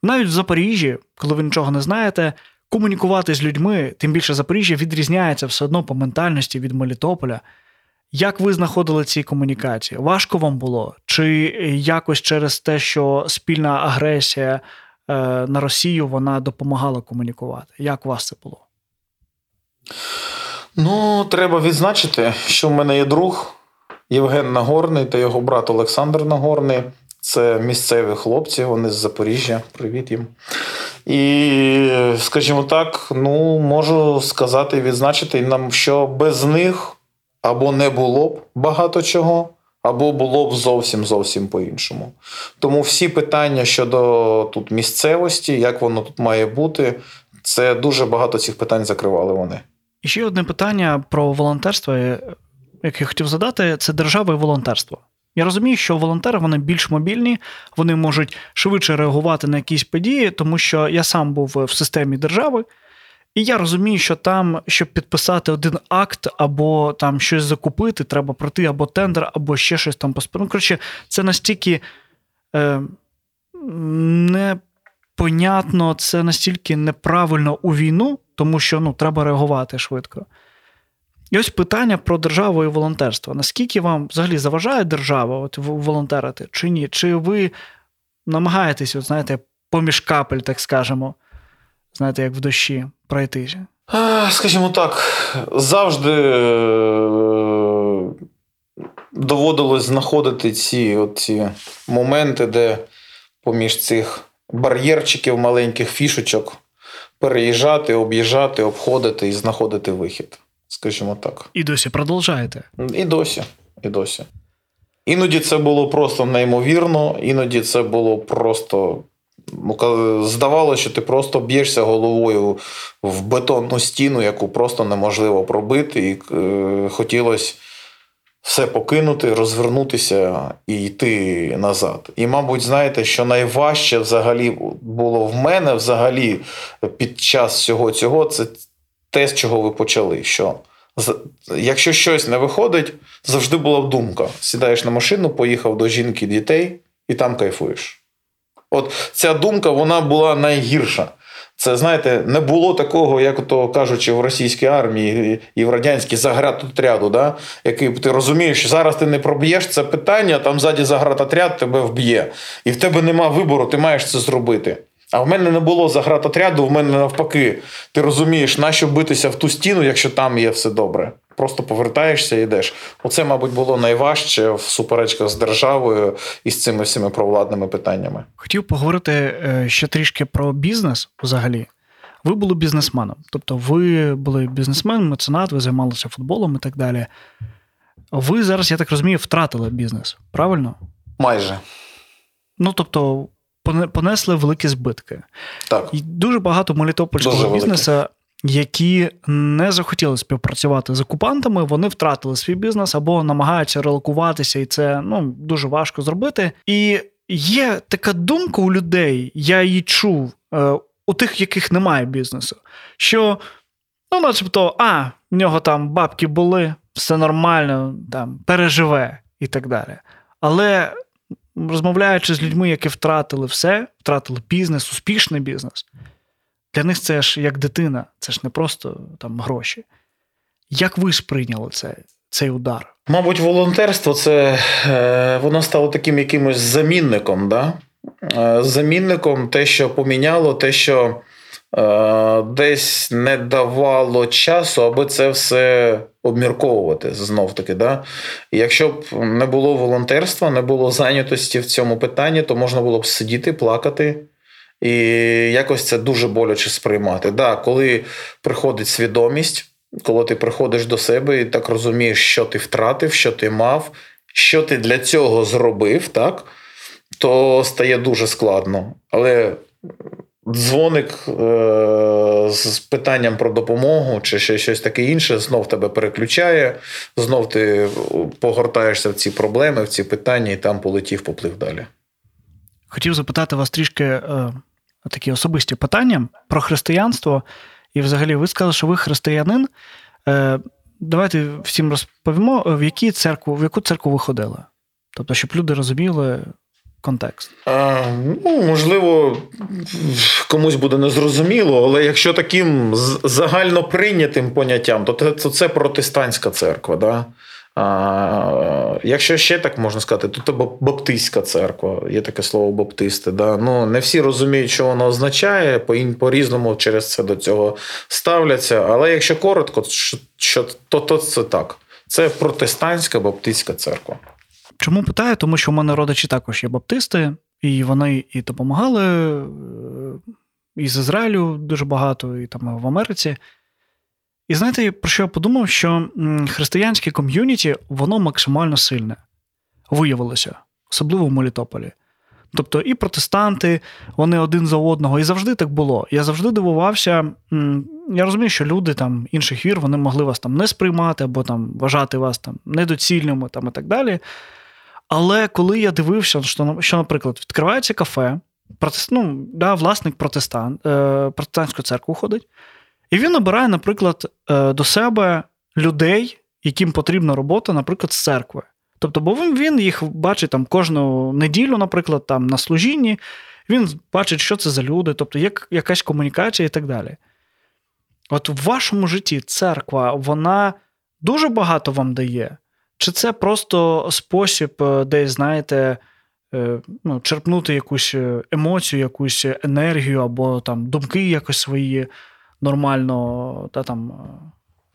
[SPEAKER 1] Навіть в Запоріжжі, коли ви нічого не знаєте, комунікувати з людьми, тим більше Запоріжжя, відрізняється все одно по ментальності від Мелітополя. Як ви знаходили ці комунікації? Важко вам було? Чи якось через те, що спільна агресія е, на Росію вона допомагала комунікувати? Як у вас це було?
[SPEAKER 3] Ну, треба відзначити, що в мене є друг Євген Нагорний та його брат Олександр Нагорний. Це місцеві хлопці, вони з Запоріжжя. Привіт їм. І, скажімо так, ну, можу сказати і відзначити нам, що без них або не було б багато чого, або було б зовсім зовсім по-іншому. Тому всі питання щодо тут місцевості, як воно тут має бути, це дуже багато цих питань закривали вони.
[SPEAKER 1] І ще одне питання про волонтерство, е, яке хотів задати, це держава і волонтерство. Я розумію, що волонтери вони більш мобільні, вони можуть швидше реагувати на якісь події, тому що я сам був в системі держави, і я розумію, що там, щоб підписати один акт або там щось закупити, треба пройти або тендер, або ще щось там. Ну, коротше, це настільки е, непонятно, це настільки неправильно у війну, тому що ну, треба реагувати швидко. І ось питання про державу і волонтерство. Наскільки вам взагалі заважає держава от, волонтерити чи ні? Чи ви намагаєтесь, от, знаєте, поміж капель, так скажемо, знаєте, як в дощі пройтися?
[SPEAKER 3] Скажімо так, завжди е, доводилось знаходити ці, от ці моменти, де поміж цих бар'єрчиків, маленьких фішечок переїжджати, об'їжджати, обходити і знаходити вихід. Скажімо так.
[SPEAKER 1] І досі продовжаєте.
[SPEAKER 3] І досі. І досі. Іноді це було просто неймовірно, іноді це було просто. Ну, здавалося, що ти просто б'єшся головою в бетонну стіну, яку просто неможливо пробити, і е, хотілося все покинути, розвернутися і йти назад. І, мабуть, знаєте, що найважче взагалі було в мене взагалі під час всього цього, це те, з чого ви почали. Що якщо щось не виходить, завжди була думка: сідаєш на машину, поїхав до жінки дітей і там кайфуєш. От ця думка вона була найгірша. Це, знаєте, не було такого, як то кажучи, в російській армії і в радянській заградотряду, да? який ти розумієш, що зараз ти не проб'єш це питання, там ззаді заградотряд тебе вб'є. І в тебе нема вибору, ти маєш це зробити. А в мене не було заградотряду, в мене навпаки. Ти розумієш, нащо битися в ту стіну, якщо там є все добре. Просто повертаєшся і йдеш. Оце, мабуть, було найважче в суперечках з державою і з цими всіми провладними питаннями.
[SPEAKER 1] Хотів поговорити е, ще трішки про бізнес взагалі. Ви були бізнесменом. Тобто, ви були бізнесмен, меценат, ви займалися футболом і так далі. Ви зараз, я так розумію, втратили бізнес, правильно?
[SPEAKER 3] Майже
[SPEAKER 1] Ну, тобто, понесли великі збитки.
[SPEAKER 3] так.
[SPEAKER 1] І дуже багато
[SPEAKER 3] Дуже
[SPEAKER 1] молітопольського
[SPEAKER 3] великі.
[SPEAKER 1] Які не захотіли співпрацювати з окупантами, вони втратили свій бізнес або намагаються релокуватися, і це ну, дуже важко зробити. І є така думка у людей, я її чув е, у тих, яких немає бізнесу, що, ну, начебто, а, в нього там бабки були, все нормально, там, переживе і так далі. Але розмовляючи з людьми, які втратили все, втратили бізнес, успішний бізнес, для них це ж як дитина, це ж не просто там гроші. Як ви сприйняли це, цей удар?
[SPEAKER 3] Мабуть, волонтерство це е, воно стало таким якимось замінником. Да? Е, замінником те, що поміняло, те, що е, десь не давало часу, аби це все обмірковувати знов таки. Да? Якщо б не було волонтерства, не було зайнятості в цьому питанні, то можна було б сидіти, плакати. І якось це дуже боляче сприймати. Да, коли приходить свідомість, коли ти приходиш до себе і так розумієш, що ти втратив, що ти мав, що ти для цього зробив, так, то стає дуже складно. Але дзвоник е- з питанням про допомогу чи ще щось таке інше знов тебе переключає, знов ти погортаєшся в ці проблеми, в ці питання, і там полетів, поплив далі.
[SPEAKER 1] Хотів запитати вас трішки е, такі особисті питання про християнство. І взагалі ви сказали, що ви християнин. Е, давайте всім розповімо, в, які церкву, в яку церкву ви ходили. Тобто, щоб люди розуміли контекст.
[SPEAKER 3] А, ну, можливо, комусь буде незрозуміло, але якщо таким з- загальноприйнятим поняттям, то це, то це протестантська церква. Да? А, якщо ще так можна сказати, то це баптистська церква, є таке слово баптисти. Да? Ну, не всі розуміють, що воно означає, по- по-різному через це до цього ставляться. Але якщо коротко, що, що, то, то це так. Це протестантська баптистська церква.
[SPEAKER 1] Чому питаю? Тому що в мене родичі також є баптисти, і вони і допомагали е, і з Ізраїлю дуже багато, і там в Америці. І знаєте, про що я подумав, що християнське ком'юніті, воно максимально сильне виявилося, особливо в Мелітополі. Тобто і протестанти, вони один за одного, і завжди так було. Я завжди дивувався. Я розумію, що люди там інших вір вони могли вас там не сприймати або там вважати вас там недоцільними там, і так далі. Але коли я дивився, що, наприклад, відкривається кафе, протест, ну, да, власник протестант, е, протестантську церкву ходить, і він набирає, наприклад, е, до себе людей, яким потрібна робота, наприклад, з церкви. Тобто, бо він, їх бачить там кожну неділю, наприклад, там на служінні, він бачить, що це за люди, тобто є якась комунікація і так далі. От в вашому житті церква, вона дуже багато вам дає. Чи це просто спосіб е, десь, знаєте, е, ну, черпнути якусь емоцію, якусь енергію або там думки якось свої нормально та, там, е,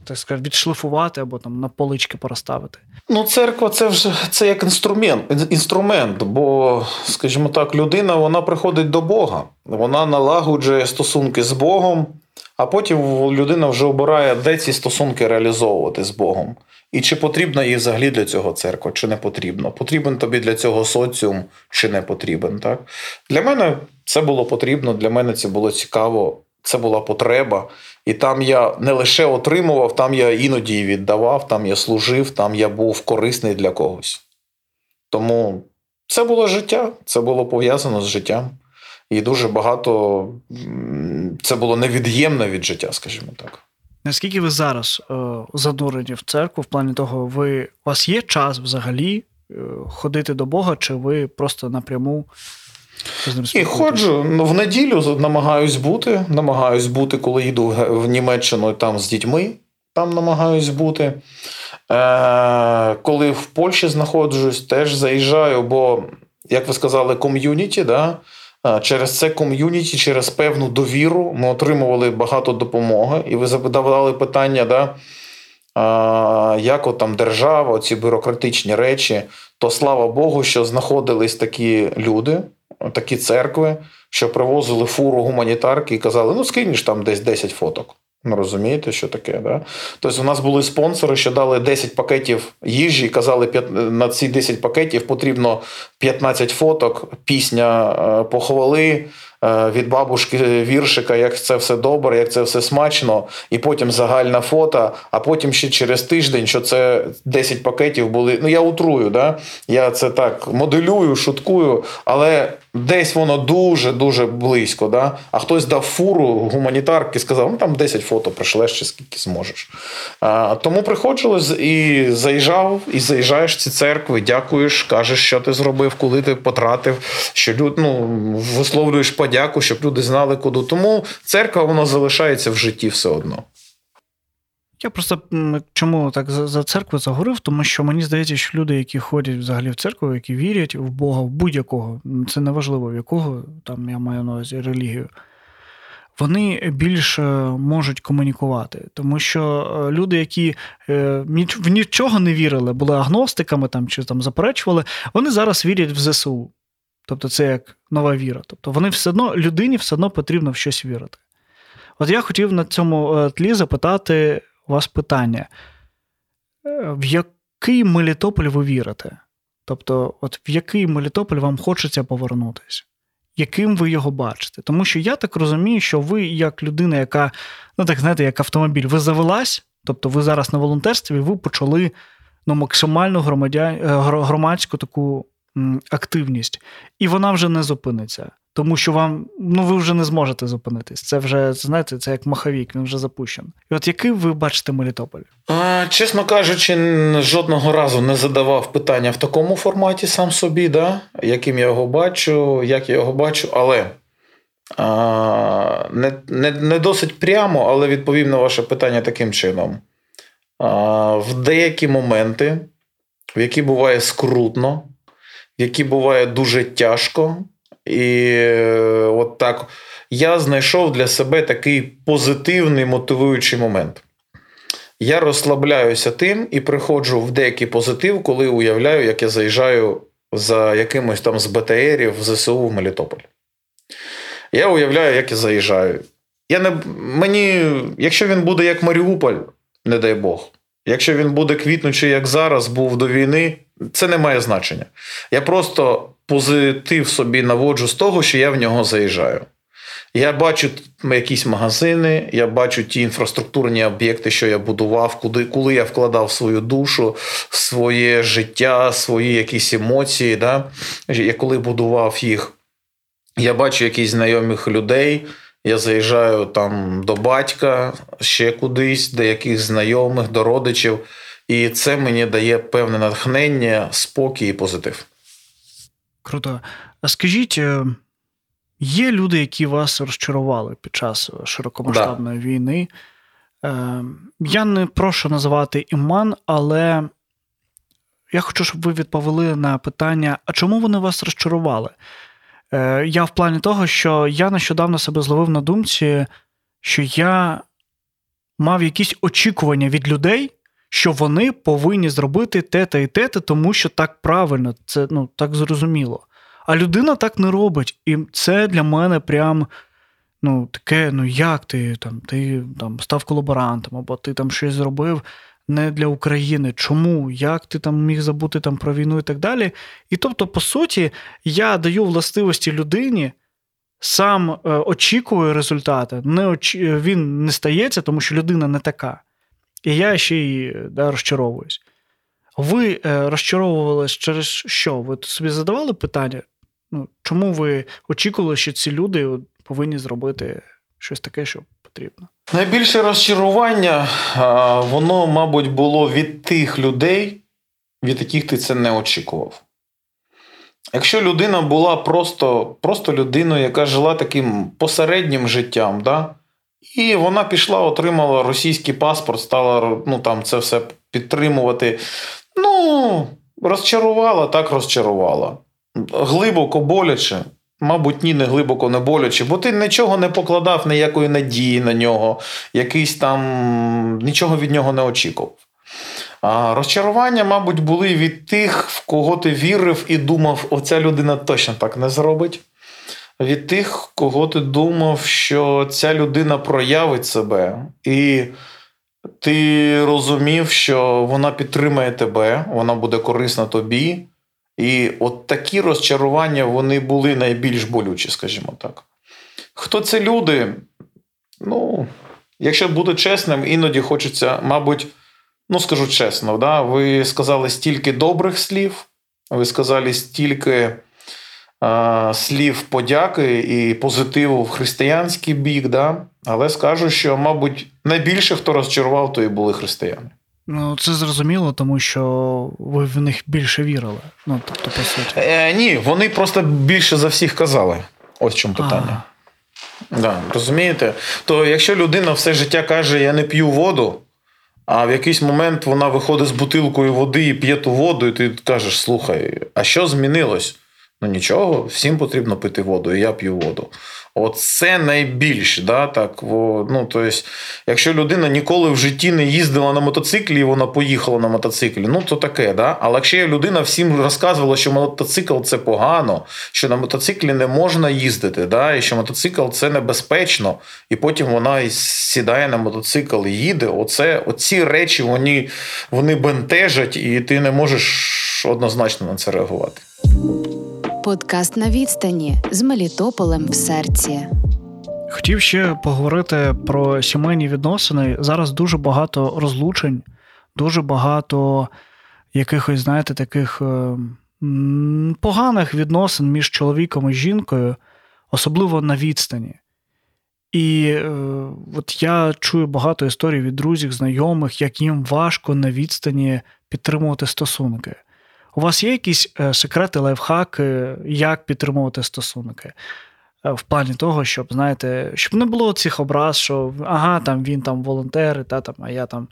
[SPEAKER 1] так сказати, відшлифувати або там на полички порозставити?
[SPEAKER 3] Ну, церква це вже це як інструмент, інструмент, бо, скажімо так, людина вона приходить до Бога, вона налагоджує стосунки з Богом, а потім людина вже обирає, де ці стосунки реалізовувати з Богом. І чи потрібна їй взагалі для цього церква, чи не потрібно? Потрібен тобі для цього соціум, чи не потрібен. Так? Для мене це було потрібно, для мене це було цікаво, це була потреба. І там я не лише отримував, там я іноді віддавав, там я служив, там я був корисний для когось. Тому це було життя, це було пов'язано з життям. І дуже багато це було невід'ємне від життя, скажімо так.
[SPEAKER 1] Наскільки ви зараз е, занурені в церкву, в плані того, ви у вас є час взагалі е, ходити до Бога, чи ви просто напряму?
[SPEAKER 3] І ходжу ну, в неділю намагаюсь бути. Намагаюсь бути, коли їду в Німеччину там з дітьми, там намагаюсь бути. Е, Коли в Польщі знаходжусь, теж заїжджаю, бо, як ви сказали, ком'юніті, да? через це ком'юніті, через певну довіру ми отримували багато допомоги, і ви задавали питання, да? як от там держава, ці бюрократичні речі, то слава Богу, що знаходились такі люди, такі церкви, що привозили фуру гуманітарки і казали: ну скинеш там десь 10 фоток. Ну, розумієте, що таке, да? Тобто, у нас були спонсори, що дали 10 пакетів їжі і казали, на ці 10 пакетів потрібно 15 фоток, пісня е, похвали, від бабушки віршика, як це все добре, як це все смачно, і потім загальна фото, а потім ще через тиждень, що це 10 пакетів були. Ну, я утрую, да? я це так моделюю, шуткую, але десь воно дуже-дуже близько. Да? А хтось дав фуру гуманітарки і сказав, ну там 10 фото пришлеш чи скільки зможеш. А, Тому приходилось і заїжджав, і заїжджаєш в ці церкви, дякуєш, кажеш, що ти зробив, коли ти потратив, що люд, ну, висловлюєш подяку подяку, щоб люди знали куди. Тому церква вона залишається в житті все одно.
[SPEAKER 1] Я просто чому так за церкву заговорив, тому що мені здається, що люди, які ходять взагалі в церкву, які вірять в Бога, в будь-якого, це не важливо, в якого там я маю на увазі релігію, вони більш можуть комунікувати. Тому що е, люди, які е, в нічого не вірили, були агностиками там, чи там заперечували, вони зараз вірять в ЗСУ. Тобто це як нова віра. Тобто вони все одно людині все одно потрібно в щось вірити. От я хотів на цьому е, тлі запитати вас питання: е, в який Мелітополь ви вірите? Тобто, от в який Мелітополь вам хочеться повернутися? Яким ви його бачите? Тому що я так розумію, що ви, як людина, яка, ну так знаєте, як автомобіль, ви завелась, тобто ви зараз на волонтерстві, ви почали ну, максимально громадя... Е, громадську таку активність, і вона вже не зупиниться. Тому що вам, ну ви вже не зможете зупинитись. Це вже, знаєте, це як маховік, він вже запущений. І от який ви бачите Мелітополь?
[SPEAKER 3] Чесно кажучи, жодного разу не задавав питання в такому форматі сам собі, да? яким я його бачу, як я його бачу, але а, не, не, не досить прямо, але відповім на ваше питання таким чином. А, В деякі моменти, в які буває скрутно які буває дуже тяжко. І е, от так я знайшов для себе такий позитивний мотивуючий момент. Я розслабляюся тим і приходжу в деякий позитив, коли уявляю, як я заїжджаю за якимось там з БТРів в ЗСУ в Мелітополь. Я уявляю, як я заїжджаю. Я не, мені, Якщо він буде як Маріуполь, не дай Бог. Якщо він буде квітнучий, як зараз, був до війни, це не має значення. Я просто позитив собі наводжу з того, що я в нього заїжджаю. Я бачу якісь магазини, я бачу ті інфраструктурні об'єкти, що я будував, куди, коли я вкладав свою душу, своє життя, свої якісь емоції. Да? Я коли будував їх, я бачу якісь знайомих людей. Я заїжджаю там до батька, ще кудись, до яких знайомих, до родичів. І це мені дає певне натхнення, спокій і позитив.
[SPEAKER 1] Круто. А скажіть, е, є люди, які вас розчарували під час широкомасштабної да. війни? Е, я не прошу називати іман, але я хочу, щоб ви відповіли на питання: а чому вони вас розчарували? Е, я в плані того, що я нещодавно себе зловив на думці, що я мав якісь очікування від людей, що вони повинні зробити те-те і те, тому що так правильно, це ну, так зрозуміло. А людина так не робить. І це для мене прям ну, таке: ну як ти там, ти там став колаборантом, або ти там щось зробив не для України. Чому? Як ти там міг забути там про війну і так далі? І тобто, по суті, я даю властивості людині. Сам е, очікує результати, не оч... він не стається, тому що людина не така. І я ще й да, розчаровуюсь. Ви е, розчаровувались через що? Ви собі задавали питання? Ну, Чому ви очікували, що ці люди повинні зробити щось таке, що потрібно?
[SPEAKER 3] Найбільше розчарування, воно, мабуть, було від тих людей, від яких ти це не очікував. Якщо людина була просто просто людиною, яка жила таким посереднім життям, да? і вона пішла, отримала російський паспорт, стала ну, там, це все підтримувати. Ну, розчарувала, так розчарувала. Глибоко боляче. Мабуть, ні, не глибоко не боляче, бо ти нічого не покладав, ніякої надії на нього, якийсь там нічого від нього не очікував. А Розчарування, мабуть, були від тих, в кого ти вірив і думав, оця людина точно так не зробить. Від тих, кого ти думав, що ця людина проявить себе, і ти розумів, що вона підтримає тебе, вона буде корисна тобі. І от такі розчарування вони були найбільш болючі, скажімо так. Хто це люди? Ну, якщо бути чесним, іноді хочеться, мабуть, ну скажу чесно, да, ви сказали стільки добрих слів, ви сказали стільки слів подяки і позитиву в християнський бік, да, але скажу, що, мабуть, найбільше хто розчарував, то і були християни.
[SPEAKER 1] Ну, це зрозуміло, тому що ви в них більше вірили. Ну, тобто, по суті.
[SPEAKER 3] Е, Ні, вони просто більше за всіх казали. Ось в чому питання. Да, Розумієте? То якщо людина все життя каже, я не п'ю воду, а в якийсь момент вона виходить з бутилкою води і п'є ту воду, і ти кажеш: слухай, а що змінилось? Ну нічого, всім потрібно пити воду, і я п'ю воду. Оце найбільше. Да, так, ну, то есть, Якщо людина ніколи в житті не їздила на мотоциклі, і вона поїхала на мотоциклі, ну то таке. Да? Але якщо людина всім розказувала, що мотоцикл це погано, що на мотоциклі не можна їздити, да? і що мотоцикл це небезпечно, і потім вона сідає на мотоцикл і їде. Оце, Оці речі вони, вони бентежать, і ти не можеш однозначно на це реагувати.
[SPEAKER 2] Подкаст на відстані з Мелітополем в серці.
[SPEAKER 1] Хотів ще поговорити про сімейні відносини. Зараз дуже багато розлучень, дуже багато якихось, знаєте, таких е, поганих відносин між чоловіком і жінкою, особливо на відстані. І е, от я чую багато історій від друзів, знайомих, як їм важко на відстані підтримувати стосунки. У вас є якісь е, секрети, лайфхаки, як підтримувати стосунки? Е, в плані того, щоб, знаєте, щоб не було цих образ, що ага, там він там волонтер, та, там, а я там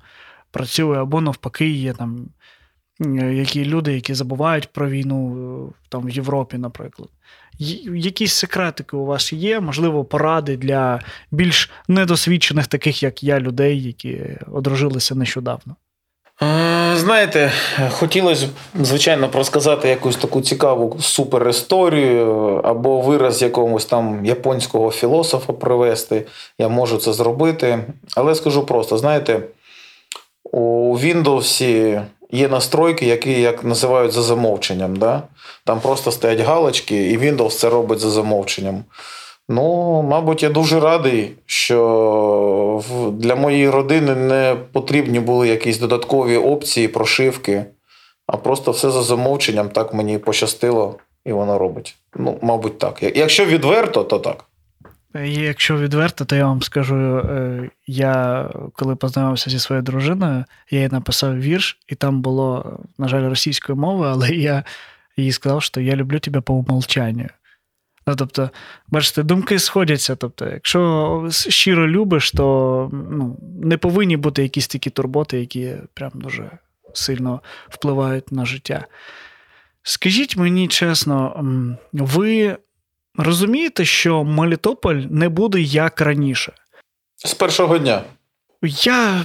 [SPEAKER 1] працюю, або навпаки, є там які люди, які забувають про війну е, там в Європі, наприклад. Якісь секретики у вас є, можливо, поради для більш недосвідчених, таких як я, людей, які одружилися нещодавно.
[SPEAKER 3] Знаєте, хотілося б, звичайно, розказати якусь таку цікаву суперісторію або вираз якогось там японського філософа привести. Я можу це зробити. Але скажу просто: знаєте, у Windows є настройки, які як називають за замовченням. Да? Там просто стоять галочки, і Windows це робить за замовченням. Ну, мабуть, я дуже радий, що для моєї родини не потрібні були якісь додаткові опції, прошивки, а просто все за замовченням так мені пощастило, і воно робить. Ну, мабуть, так. Якщо відверто, то так.
[SPEAKER 1] Якщо відверто, то я вам скажу: е, я коли познайомився зі своєю дружиною, я їй написав вірш, і там було, на жаль, російською мовою, але я їй сказав, що я люблю тебе по умолчанню. Ну, тобто, бачите, думки сходяться. Тобто, якщо щиро любиш, то ну, не повинні бути якісь такі турботи, які прям дуже сильно впливають на життя. Скажіть мені чесно, ви розумієте, що Мелітополь не буде як раніше?
[SPEAKER 3] З першого дня.
[SPEAKER 1] Я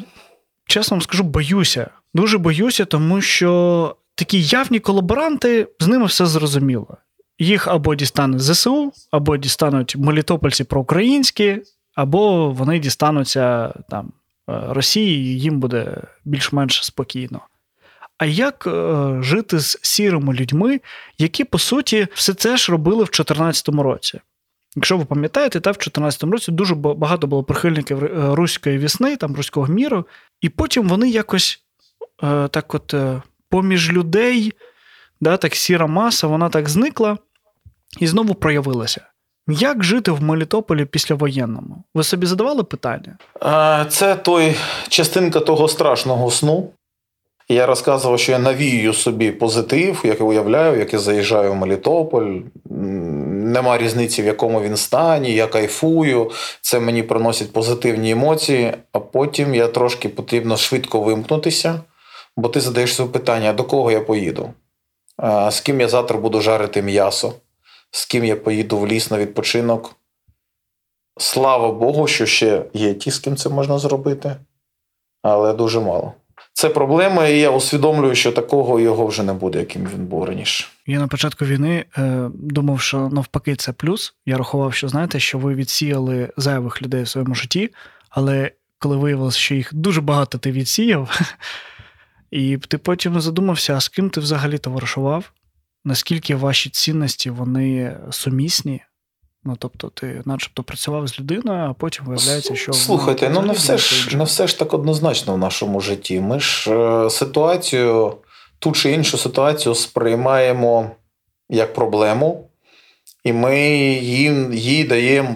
[SPEAKER 1] чесно вам скажу, боюся. Дуже боюся, тому що такі явні колаборанти, з ними все зрозуміло. Їх або дістане ЗСУ, або дістануть мелітопольці проукраїнські, або вони дістануться там Росії, і їм буде більш-менш спокійно. А як е, жити з сірими людьми, які, по суті, все це ж робили в 2014 році? Якщо ви пам'ятаєте, та в 2014 році дуже багато було прихильників е, руської вісни, там руського міру, і потім вони якось е, так от е, поміж людей, да, так сіра маса, вона так зникла і знову проявилася. Як жити в Мелітополі післявоєнному? Ви собі задавали питання?
[SPEAKER 3] Це той частинка того страшного сну. Я розказував, що я навію собі позитив, як я уявляю, як я заїжджаю в Мелітополь. Нема різниці, в якому він стані, я кайфую, це мені приносить позитивні емоції, а потім я трошки потрібно швидко вимкнутися, бо ти задаєш собі питання, до кого я поїду, з ким я завтра буду жарити м'ясо з ким я поїду в ліс на відпочинок. Слава Богу, що ще є ті, з ким це можна зробити, але дуже мало. Це проблема, і я усвідомлюю, що такого його вже не буде, яким він був раніше.
[SPEAKER 1] Я на початку війни е, думав, що навпаки, це плюс. Я рахував, що знаєте, що ви відсіяли зайвих людей в своєму житті, але коли виявилося, що їх дуже багато ти відсіяв, [LAUGHS] і ти потім задумався, а з ким ти взагалі товаришував, наскільки ваші цінності вони сумісні. Ну, тобто, ти начебто працював з людиною, а потім виявляється, що.
[SPEAKER 3] Слухайте, ну не все ж не все ж так однозначно в нашому житті. Ми ж е, ситуацію, ту чи іншу ситуацію сприймаємо як проблему, і ми їм, їй даємо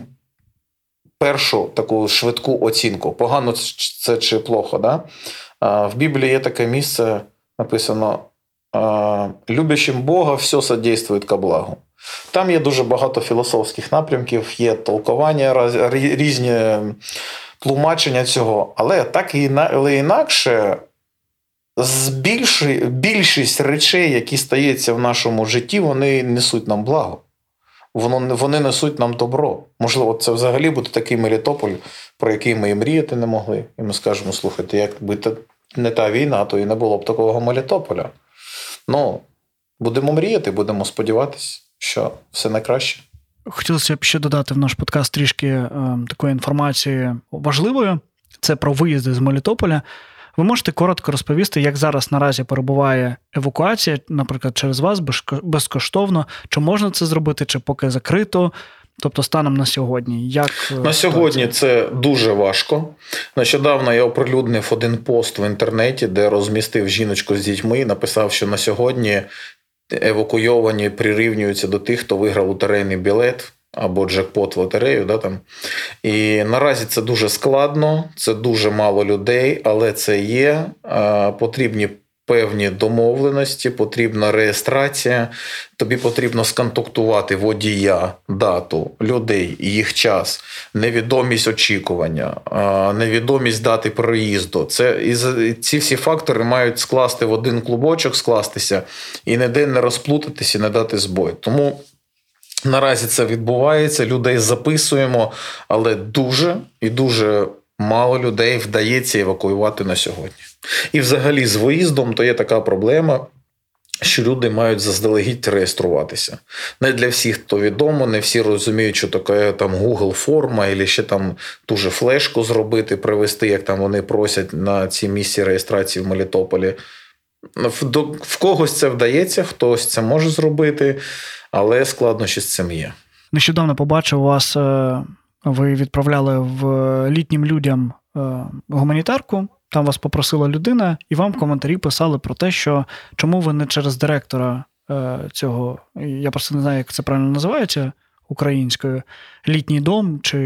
[SPEAKER 3] першу таку швидку оцінку. Погано це чи плохо. Да? В Біблії є таке місце, написано: любящим Бога все содействует ко благу. Там є дуже багато філософських напрямків, є толкування, різні тлумачення цього. Але так і інакше більшість речей, які стаються в нашому житті, вони несуть нам благо. Вони несуть нам добро. Можливо, це взагалі буде такий Мелітополь, про який ми і мріяти не могли. І ми скажемо: слухайте, якби не та війна, то і не було б такого Мелітополя. Ну, будемо мріяти, будемо сподіватися, що все найкраще.
[SPEAKER 1] Хотілося б ще додати в наш подкаст трішки е, такої інформації важливої. Це про виїзди з Мелітополя. Ви можете коротко розповісти, як зараз наразі перебуває евакуація, наприклад, через вас безкоштовно, чи можна це зробити, чи поки закрито, Тобто, станом на сьогодні, як
[SPEAKER 3] е, на сьогодні це дуже важко. Нещодавно я оприлюднив один пост в інтернеті, де розмістив жіночку з дітьми і написав, що на сьогодні евакуйовані прирівнюються до тих, хто виграв лотерейний білет або джекпот в лотерею. Да, там. І наразі це дуже складно, це дуже мало людей, але це є. Потрібні певні домовленості, потрібна реєстрація, тобі потрібно сконтактувати водія, дату, людей, їх час, невідомість очікування, невідомість дати проїзду. Це і ці всі фактори мають скласти в один клубочок, скластися і ніде не розплутатися, не дати збой. Тому. Наразі це відбувається, людей записуємо, але дуже і дуже мало людей вдається евакуювати на сьогодні. І, взагалі, з виїздом то є така проблема. Що люди мають заздалегідь реєструватися. Не для всіх то відомо, не всі розуміють, що таке там Google форма, або ще там ту же флешку зробити, привести, як там вони просять на ці місці реєстрації в Мелітополі. В, когось це вдається, хтось це може зробити, але складнощі з цим є.
[SPEAKER 1] Нещодавно побачив вас, е, ви відправляли в літнім людям е, гуманітарку. Там вас попросила людина, і вам коментарі писали про те, що чому ви не через директора е, цього, я просто не знаю, як це правильно називається українською, літній дом чи.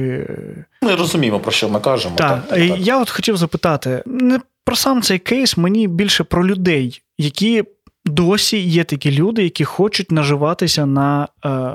[SPEAKER 3] Ми розуміємо, про що ми кажемо.
[SPEAKER 1] Так, так, так. Я от хотів запитати, не про сам цей кейс, мені більше про людей, які досі є такі люди, які хочуть наживатися на. Е,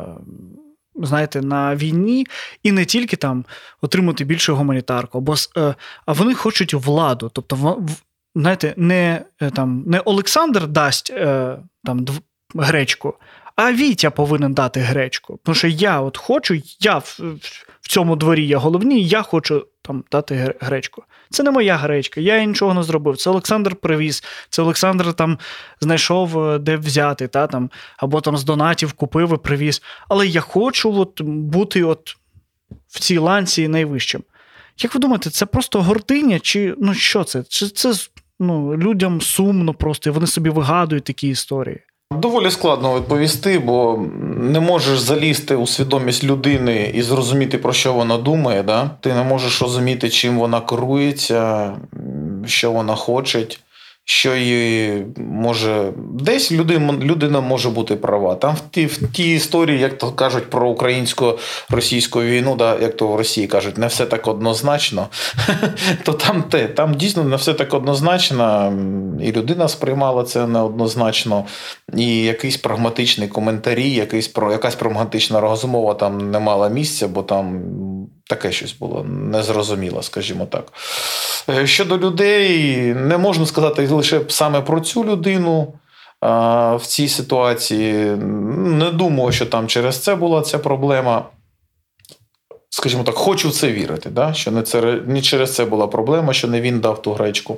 [SPEAKER 1] знаєте, на війні і не тільки там отримати більше гуманітарку, або е, а вони хочуть владу. Тобто, знаєте, не е, там не Олександр дасть е, там гречку, а Вітя повинен дати гречку. Тому що я от хочу, я в, в цьому дворі я головні, я хочу там дати гречку. Це не моя гречка, я нічого не зробив. Це Олександр привіз, це Олександр там знайшов, е, де взяти, та, там, або там з донатів купив і привіз. Але я хочу от, бути от в цій ланці найвищим. Як ви думаєте, це просто гординя, чи ну що це? Чи це ну, людям сумно просто, і вони собі вигадують такі історії?
[SPEAKER 3] Доволі складно відповісти, бо не можеш залізти у свідомість людини і зрозуміти, про що вона думає. Да? Ти не можеш розуміти, чим вона керується, що вона хоче що її може десь людина людина може бути права. Там в ті в ті історії, як то кажуть про українсько-російську війну, да, як то в Росії кажуть, не все так однозначно, [LAUGHS] то там те, там дійсно не все так однозначно, і людина сприймала це неоднозначно, і якийсь прагматичний коментарі, якийсь якась прагматична розмова там не мала місця, бо там таке щось було незрозуміло, скажімо так. Е, щодо людей, не можна сказати лише саме про цю людину в цій ситуації. Не думаю, що там через це була ця проблема. Скажімо так, хочу в це вірити, да? що не, через це була проблема, що не він дав ту гречку.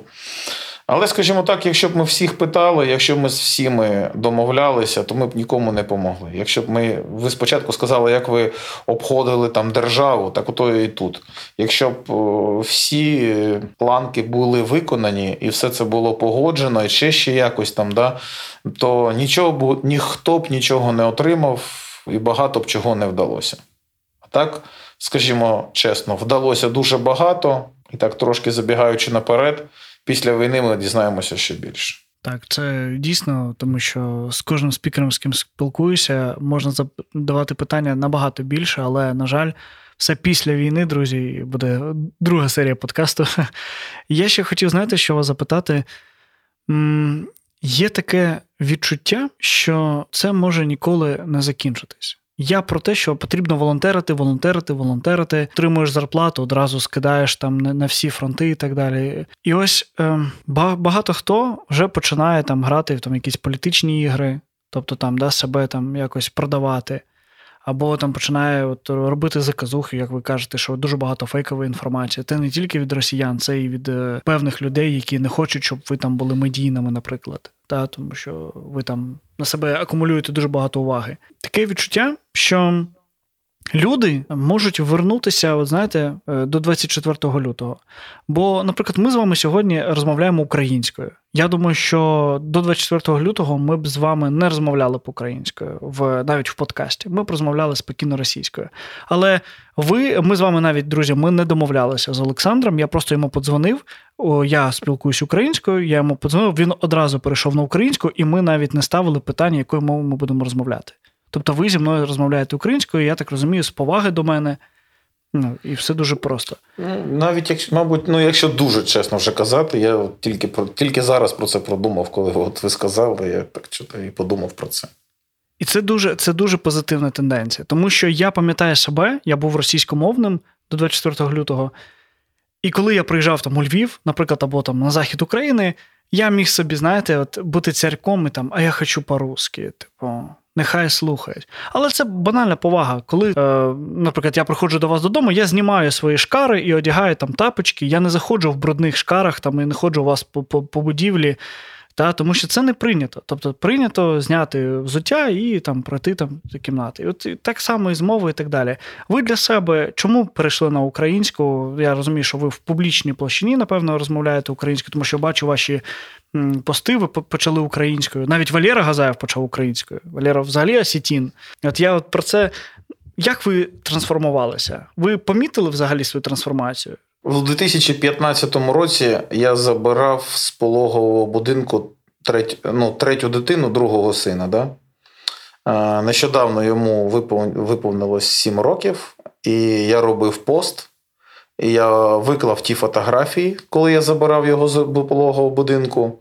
[SPEAKER 3] Але, скажімо так, якщо б ми всіх питали, якщо б ми з всіми домовлялися, то ми б нікому не помогли. Якщо б ми ви спочатку сказали, як ви обходили там державу, так ото і тут. Якщо б всі планки були виконані і все це було погоджено, і ще ще якось там, да, то нічого б ніхто б нічого не отримав і багато б чого не вдалося. А так, скажімо чесно, вдалося дуже багато, і так трошки забігаючи наперед після війни ми дізнаємося ще більше.
[SPEAKER 1] Так, це дійсно, тому що з кожним спікером, з ким спілкуюся, можна задавати питання набагато більше, але, на жаль, все після війни, друзі, буде друга серія подкасту. [LAUGHS] Я ще хотів, знаєте, що вас запитати. Є таке відчуття, що це може ніколи не закінчитись. Я про те, що потрібно волонтерити, волонтерити, волонтерити, отримуєш зарплату, одразу скидаєш там на всі фронти і так далі. І ось ем, багато хто вже починає там грати в там якісь політичні ігри, тобто там да, себе там якось продавати або там починає от робити заказухи, як ви кажете, що дуже багато фейкової інформації. Це не тільки від росіян, це і від е, певних людей, які не хочуть, щоб ви там були медійними, наприклад. Та, Тому що ви там на себе акумулюєте дуже багато уваги. Таке відчуття, що люди можуть вернутися, от знаєте, е, до 24 лютого. Бо, наприклад, ми з вами сьогодні розмовляємо українською. Я думаю, що до 24 лютого ми б з вами не розмовляли по українською, в навіть в подкасті. Ми б розмовляли спокійно російською. Але ви, ми з вами навіть, друзі, ми не домовлялися з Олександром. Я просто йому подзвонив. Я спілкуюсь українською, я йому подзвонив. Він одразу перейшов на українську, і ми навіть не ставили питання, якою мовою ми будемо розмовляти. Тобто ви зі мною розмовляєте українською, я так розумію, з поваги до мене. Ну, І все дуже просто.
[SPEAKER 3] Ну, навіть якщо, мабуть, ну якщо дуже чесно вже казати, я тільки про тільки зараз про це продумав, коли от ви сказали, я так і подумав про це.
[SPEAKER 1] І це дуже це дуже позитивна тенденція. Тому що я пам'ятаю себе, я був російськомовним до 24 лютого. І коли я приїжджав там у Львів, наприклад, або там на захід України, я міг собі, знаєте, от бути царьком і там, а я хочу по-русски. Типу, нехай слухають. Але це банальна повага. Коли, е, наприклад, я приходжу до вас додому, я знімаю свої шкари і одягаю там тапочки. Я не заходжу в брудних шкарах там і не ходжу у вас по, по, по будівлі. Та, Тому що це не прийнято. Тобто прийнято зняти взуття і там пройти там до кімнати. І от так само і з мовою і так далі. Ви для себе чому перейшли на українську? Я розумію, що ви в публічній площині, напевно, розмовляєте українською, тому що бачу ваші пости, ви почали українською. Навіть Валера Газаєв почав українською. Валера взагалі Осітін. От я от про це. Як ви трансформувалися? Ви помітили взагалі свою трансформацію?
[SPEAKER 3] У 2015 році я забирав з пологового будинку треть, ну, третю дитину другого сина. Да? Нещодавно йому виповнилось 7 років, і я робив пост. І я виклав ті фотографії, коли я забирав його з пологового будинку.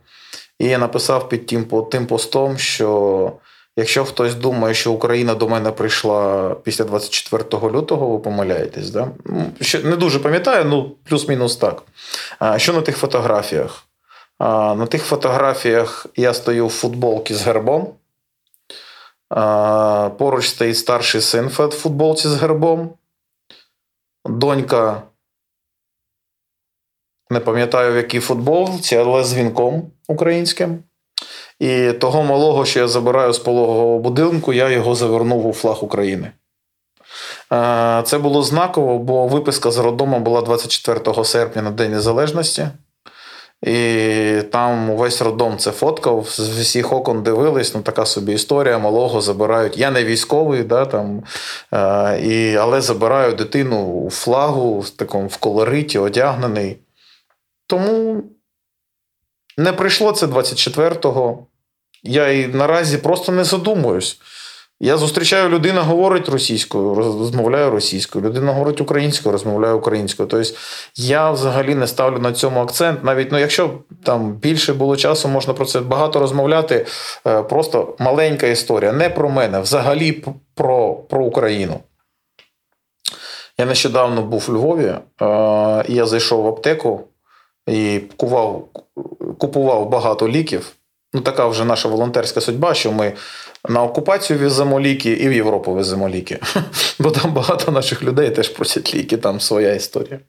[SPEAKER 3] І я написав під тим, тим постом, що Якщо хтось думає, що Україна до мене прийшла після 24 лютого, ви помиляєтесь. Да? Ну, не дуже пам'ятаю, ну плюс-мінус так. Що на тих фотографіях? На тих фотографіях я стою в футболці з гербом. Поруч стоїть старший син в футболці з гербом. донька. Не пам'ятаю, в який футболці, але з вінком українським. І того малого, що я забираю з пологового будинку, я його завернув у флаг України. Е, Це було знаково, бо виписка з роддому була 24 серпня на День Незалежності. І там увесь роддом це фоткав, з всіх окон дивились, ну така собі історія, малого забирають. Я не військовий, да, там, е, і, але забираю дитину у флагу, в такому в колориті, одягнений. Тому не прийшло це 24-го. Я і наразі просто не задумуюсь. Я зустрічаю людина говорить російською, розмовляю російською. Людина говорить українською, розмовляю українською. Тобто я взагалі не ставлю на цьому акцент. Навіть ну, якщо там більше було часу, можна про це багато розмовляти. Е, Просто маленька історія. Не про мене, взагалі про, про Україну. Я нещодавно був у Львові, е, я зайшов в аптеку і купував, купував багато ліків. Ну, така вже наша волонтерська судьба, що ми на окупацію веземо ліки і в Європу веземо ліки. [LAUGHS] Бо там багато наших людей теж просять ліки, там своя історія.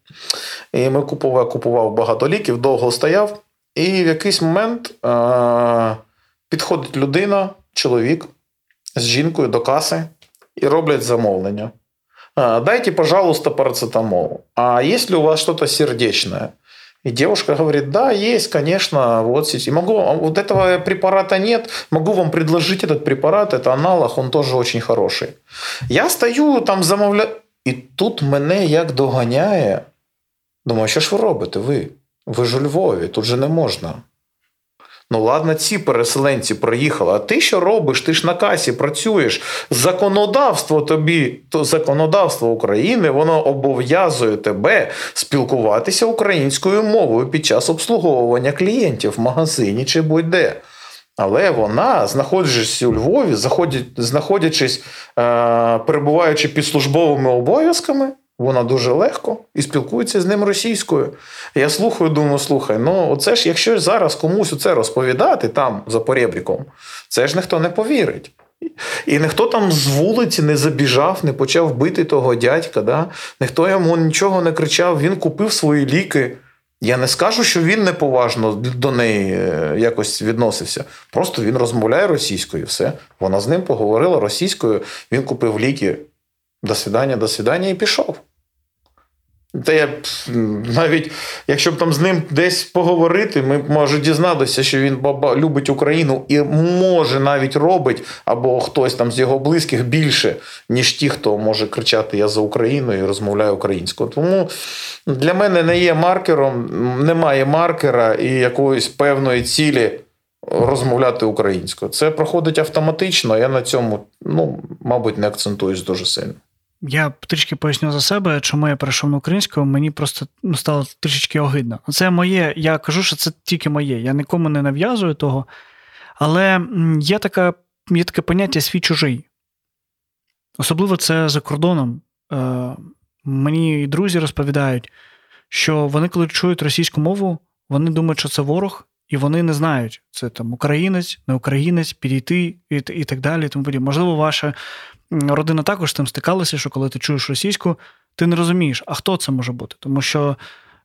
[SPEAKER 3] І ми купував, купував багато ліків, довго стояв, і в якийсь момент е- підходить людина, чоловік з жінкою до каси і роблять замовлення. Дайте, пожалуйста, парацетамол. А ли у вас что-то сердечное? И девушка говорит, да, есть, конечно, вот здесь. И могу, вот этого препарата нет, могу вам предложить этот препарат, это аналог, он тоже очень хороший. Я стою там замовляю, і тут мене як доганяє. Думаю, що ж ви робите? Ви? Ви ж у Львові, тут же не можна. Ну, ладно, ці переселенці приїхали. А ти що робиш? Ти ж на касі працюєш. Законодавство тобі, то законодавство України, воно обов'язує тебе спілкуватися українською мовою під час обслуговування клієнтів в магазині чи будь-де. Але вона, знаходячись у Львові, знаходячись, е, перебуваючи під службовими обов'язками, вона дуже легко і спілкується з ним російською. Я слухаю, думаю, слухай, ну оце ж, якщо зараз комусь це розповідати там за поребріком, це ж ніхто не повірить. І ніхто там з вулиці не забіжав, не почав бити того дядька. Да? Ніхто йому нічого не кричав, він купив свої ліки. Я не скажу, що він неповажно до неї е, якось відносився. Просто він розмовляє російською, все. Вона з ним поговорила російською, він купив ліки. До свидання, до свидання і пішов. Та я навіть, якщо б там з ним десь поговорити, ми б може дізнатися, що він баба любить Україну і може навіть робить, або хтось там з його близьких більше, ніж ті, хто може кричати Я за Україну і розмовляю українською. Тому для мене не є маркером, немає маркера і якоїсь певної цілі розмовляти українською. Це проходить автоматично. Я на цьому, ну, мабуть, не акцентуюсь дуже сильно.
[SPEAKER 1] Я трішки поясню за себе, чому я перейшов на українську, мені просто ну, стало трішечки огидно. Це моє, я кажу, що це тільки моє. Я нікому не нав'язую того. Але є, така, є таке поняття свій чужий. Особливо це за кордоном. Е, Мені друзі розповідають, що вони, коли чують російську мову, вони думають, що це ворог, і вони не знають, це там українець, не українець, підійти і і так далі. Тому подібне. Можливо, ваша родина також з тим стикалася, що коли ти чуєш російську, ти не розумієш, а хто це може бути. Тому що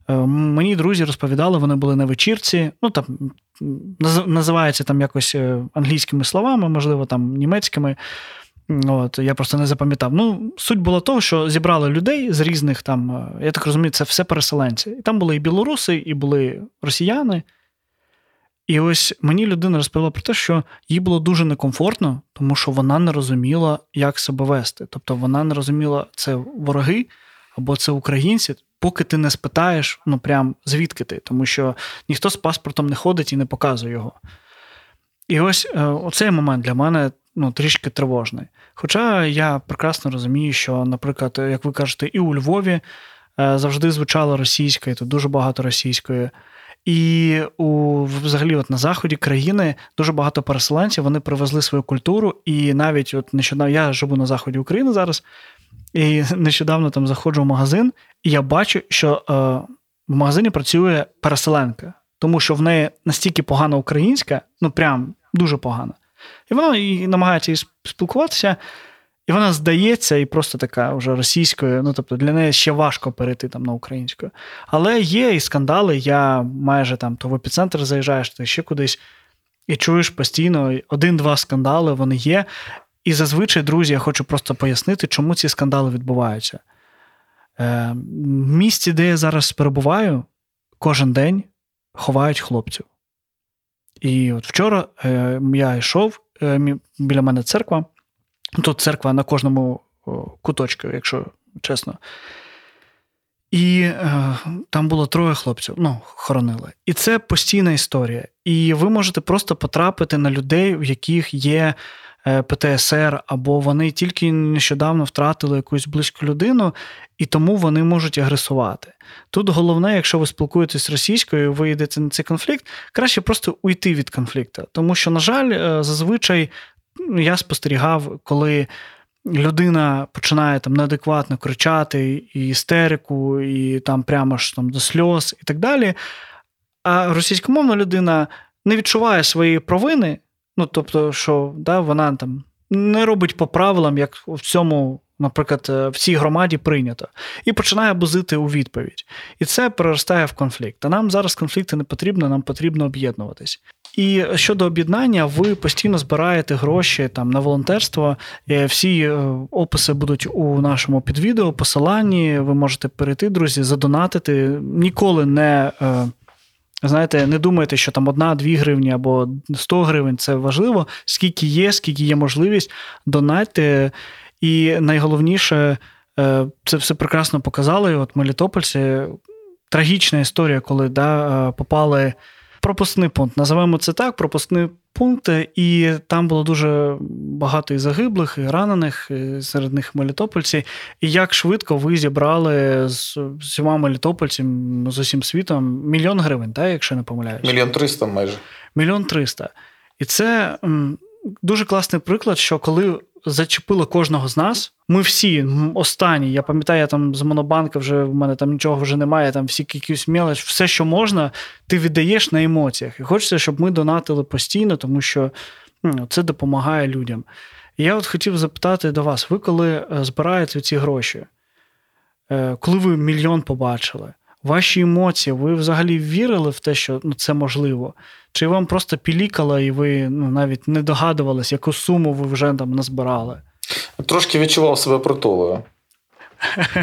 [SPEAKER 1] е, мені друзі розповідали, вони були на вечірці, ну там називається там якось е, англійськими словами, можливо, там німецькими. От, Я просто не запам'ятав. Ну, Суть була того, що зібрали людей з різних там, е, я так розумію, це все переселенці. І там були і білоруси, і були росіяни. І ось мені людина розповіла про те, що їй було дуже некомфортно, тому що вона не розуміла, як себе вести. Тобто вона не розуміла, це вороги або це українці, поки ти не спитаєш, ну прям звідки ти, тому що ніхто з паспортом не ходить і не показує його. І ось е, оцей момент для мене ну, трішки тривожний. Хоча я прекрасно розумію, що, наприклад, як ви кажете, і у Львові е, завжди звучало російською, тут дуже багато російської. І у взагалі, от на заході країни дуже багато переселенців вони привезли свою культуру. І навіть от нещодавно я живу на заході України зараз, і [LAUGHS] нещодавно там заходжу в магазин, і я бачу, що е, в магазині працює переселенка, тому що в неї настільки погана українська, ну прям дуже погана. І вона і намагається спілкуватися. І вона здається, і просто така вже російською. Ну тобто для неї ще важко перейти там на українську. Але є і скандали. Я майже там то в епіцентр заїжджаєш, то ще кудись, і чуєш постійно один-два скандали, вони є. І зазвичай, друзі, я хочу просто пояснити, чому ці скандали відбуваються. Е, В місті, де я зараз перебуваю, кожен день ховають хлопців. І от вчора е, я йшов е, біля мене церква. Тут церква на кожному куточку, якщо чесно. І е, там було троє хлопців, ну, хоронили. І це постійна історія. І ви можете просто потрапити на людей, в яких є е, ПТСР, або вони тільки нещодавно втратили якусь близьку людину, і тому вони можуть агресувати. Тут головне, якщо ви спілкуєтесь російською, ви йдете на цей конфлікт, краще просто уйти від конфлікту. Тому що, на жаль, е, зазвичай я спостерігав, коли людина починає там неадекватно кричати, і істерику, і там прямо ж там до сльоз, і так далі. А російськомовна людина не відчуває своєї провини, ну тобто, що да, вона там не робить по правилам, як в цьому. Наприклад, в цій громаді прийнято, і починає бузити у відповідь. І це переростає в конфлікт. А нам зараз конфлікти не потрібно, нам потрібно об'єднуватись. І щодо об'єднання, ви постійно збираєте гроші там на волонтерство. Е, всі е, описи будуть у нашому підвідео, посиланні. Ви можете перейти, друзі, задонатити. Ніколи не. Е, знаєте, не думайте, що там одна-дві гривні або 100 гривень це важливо. Скільки є, скільки є можливість, донатьте. І найголовніше, це все прекрасно показали. От Мелітопольці трагічна історія, коли да, попали пропускний пункт. Називаємо це так: пропускний пункт, і там було дуже багато і загиблих, і ранених, і серед них мелітопольці. І як швидко ви зібрали з всіма мелітопольцями з усім світом мільйон гривень, так, якщо не помиляюсь?
[SPEAKER 3] Мільйон триста майже.
[SPEAKER 1] Мільйон триста. І це дуже класний приклад, що коли зачепило кожного з нас. Ми всі останні. Я пам'ятаю, я там з Монобанка вже в мене там нічого вже немає, там всі якісь мелоч, все, що можна, ти віддаєш на емоціях. І хочеться, щоб ми донатили постійно, тому що ну, це допомагає людям. Я от хотів запитати до вас: ви коли е, збираєте ці гроші, е, коли ви мільйон побачили? Ваші емоції, ви взагалі вірили в те, що ну, це можливо? Чи вам просто пілікало, і ви ну, навіть не догадувались, яку суму ви вже там назбирали?
[SPEAKER 3] Трошки відчував себе Притулою. [LAUGHS]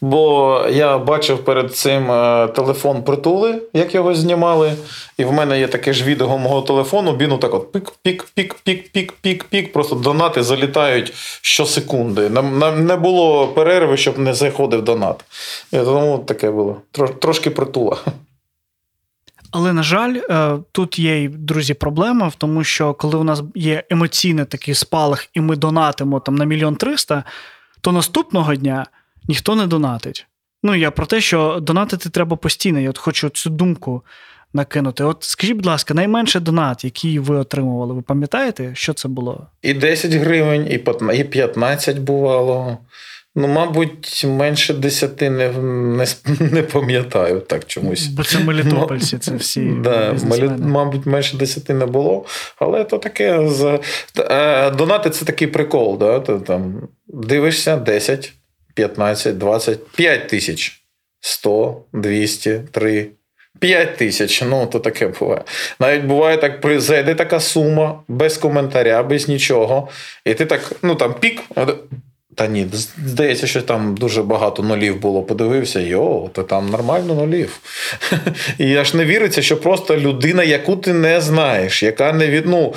[SPEAKER 3] Бо я бачив перед цим е, телефон Притули, як його знімали. І в мене є таке ж відео мого телефону. Він отак от пік-пік-пік-пік-пік-пік-пік. Просто донати залітають щосекунди. Не було перерви, щоб не заходив донат. І тому таке було. Трошки Притула. [LAUGHS]
[SPEAKER 1] Але, на жаль, е, тут є, друзі, проблема в тому, що коли у нас є емоційний такий спалах, і ми донатимо там на мільйон триста, то наступного дня ніхто не донатить. Ну, я про те, що донатити треба постійно. Я от хочу цю думку накинути. От скажіть, будь ласка, найменший донат, який ви отримували, ви пам'ятаєте, що це було?
[SPEAKER 3] І 10 гривень, і 15 бувало. Ну, мабуть, менше десяти не не, не пам'ятаю так чомусь.
[SPEAKER 1] Бо це мелітопольці, це всі.
[SPEAKER 3] Да, Мабуть, менше десяти не було. Але то таке. Е, донати це такий прикол. Да? Ти там Дивишся 10, 15, 20, 5 тисяч. 100, 200, 3. 5 тисяч, ну то таке буває. Навіть буває так, зайде така сума без коментаря, без нічого. І ти так, ну там пік, та ні, здається, що там дуже багато нулів було. Подивився, йо, то там нормально нулів. [LAUGHS] І аж не віриться, що просто людина, яку ти не знаєш, яка не від. Ну,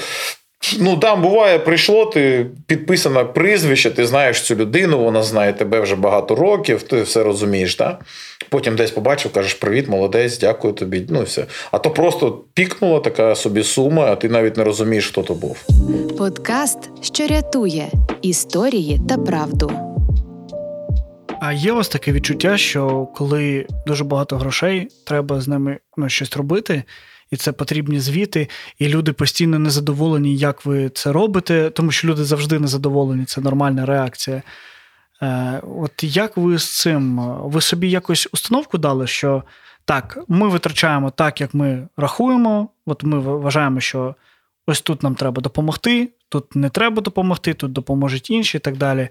[SPEAKER 3] Ну, там буває, прийшло, ти підписане прізвище, ти знаєш цю людину, вона знає тебе вже багато років, ти все розумієш, так? Потім десь побачив, кажеш, привіт, молодець, дякую тобі. Ну все. А то просто пікнула така собі сума, а ти навіть не розумієш, хто то був.
[SPEAKER 2] Подкаст, що рятує історії та правду.
[SPEAKER 1] А є у вас таке відчуття, що коли дуже багато грошей, треба з ними ну, щось робити і це потрібні звіти, і люди постійно незадоволені, як ви це робите, тому що люди завжди незадоволені, це нормальна реакція. Е, от як ви з цим? Ви собі якось установку дали, що так, ми витрачаємо так, як ми рахуємо. От ми вважаємо, що ось тут нам треба допомогти, тут не треба допомогти, тут допоможуть інші і так далі.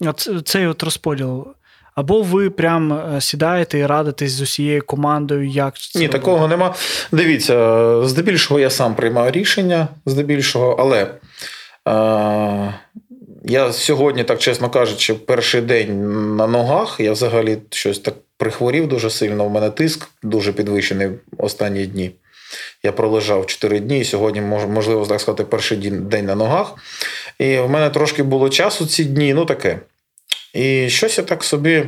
[SPEAKER 1] От цей от розподіл. Або ви прям е, сідаєте і радитесь з усією командою, як це
[SPEAKER 3] Ні,
[SPEAKER 1] робити?
[SPEAKER 3] такого нема. Дивіться, здебільшого я сам приймаю рішення, здебільшого, але е, я сьогодні, так чесно кажучи, перший день на ногах, я взагалі щось так прихворів дуже сильно. У мене тиск дуже підвищений останні дні. Я пролежав 4 дні, і сьогодні, можливо, так сказати, перший день на ногах. І в мене трошки було часу ці дні, ну таке. І щось я так собі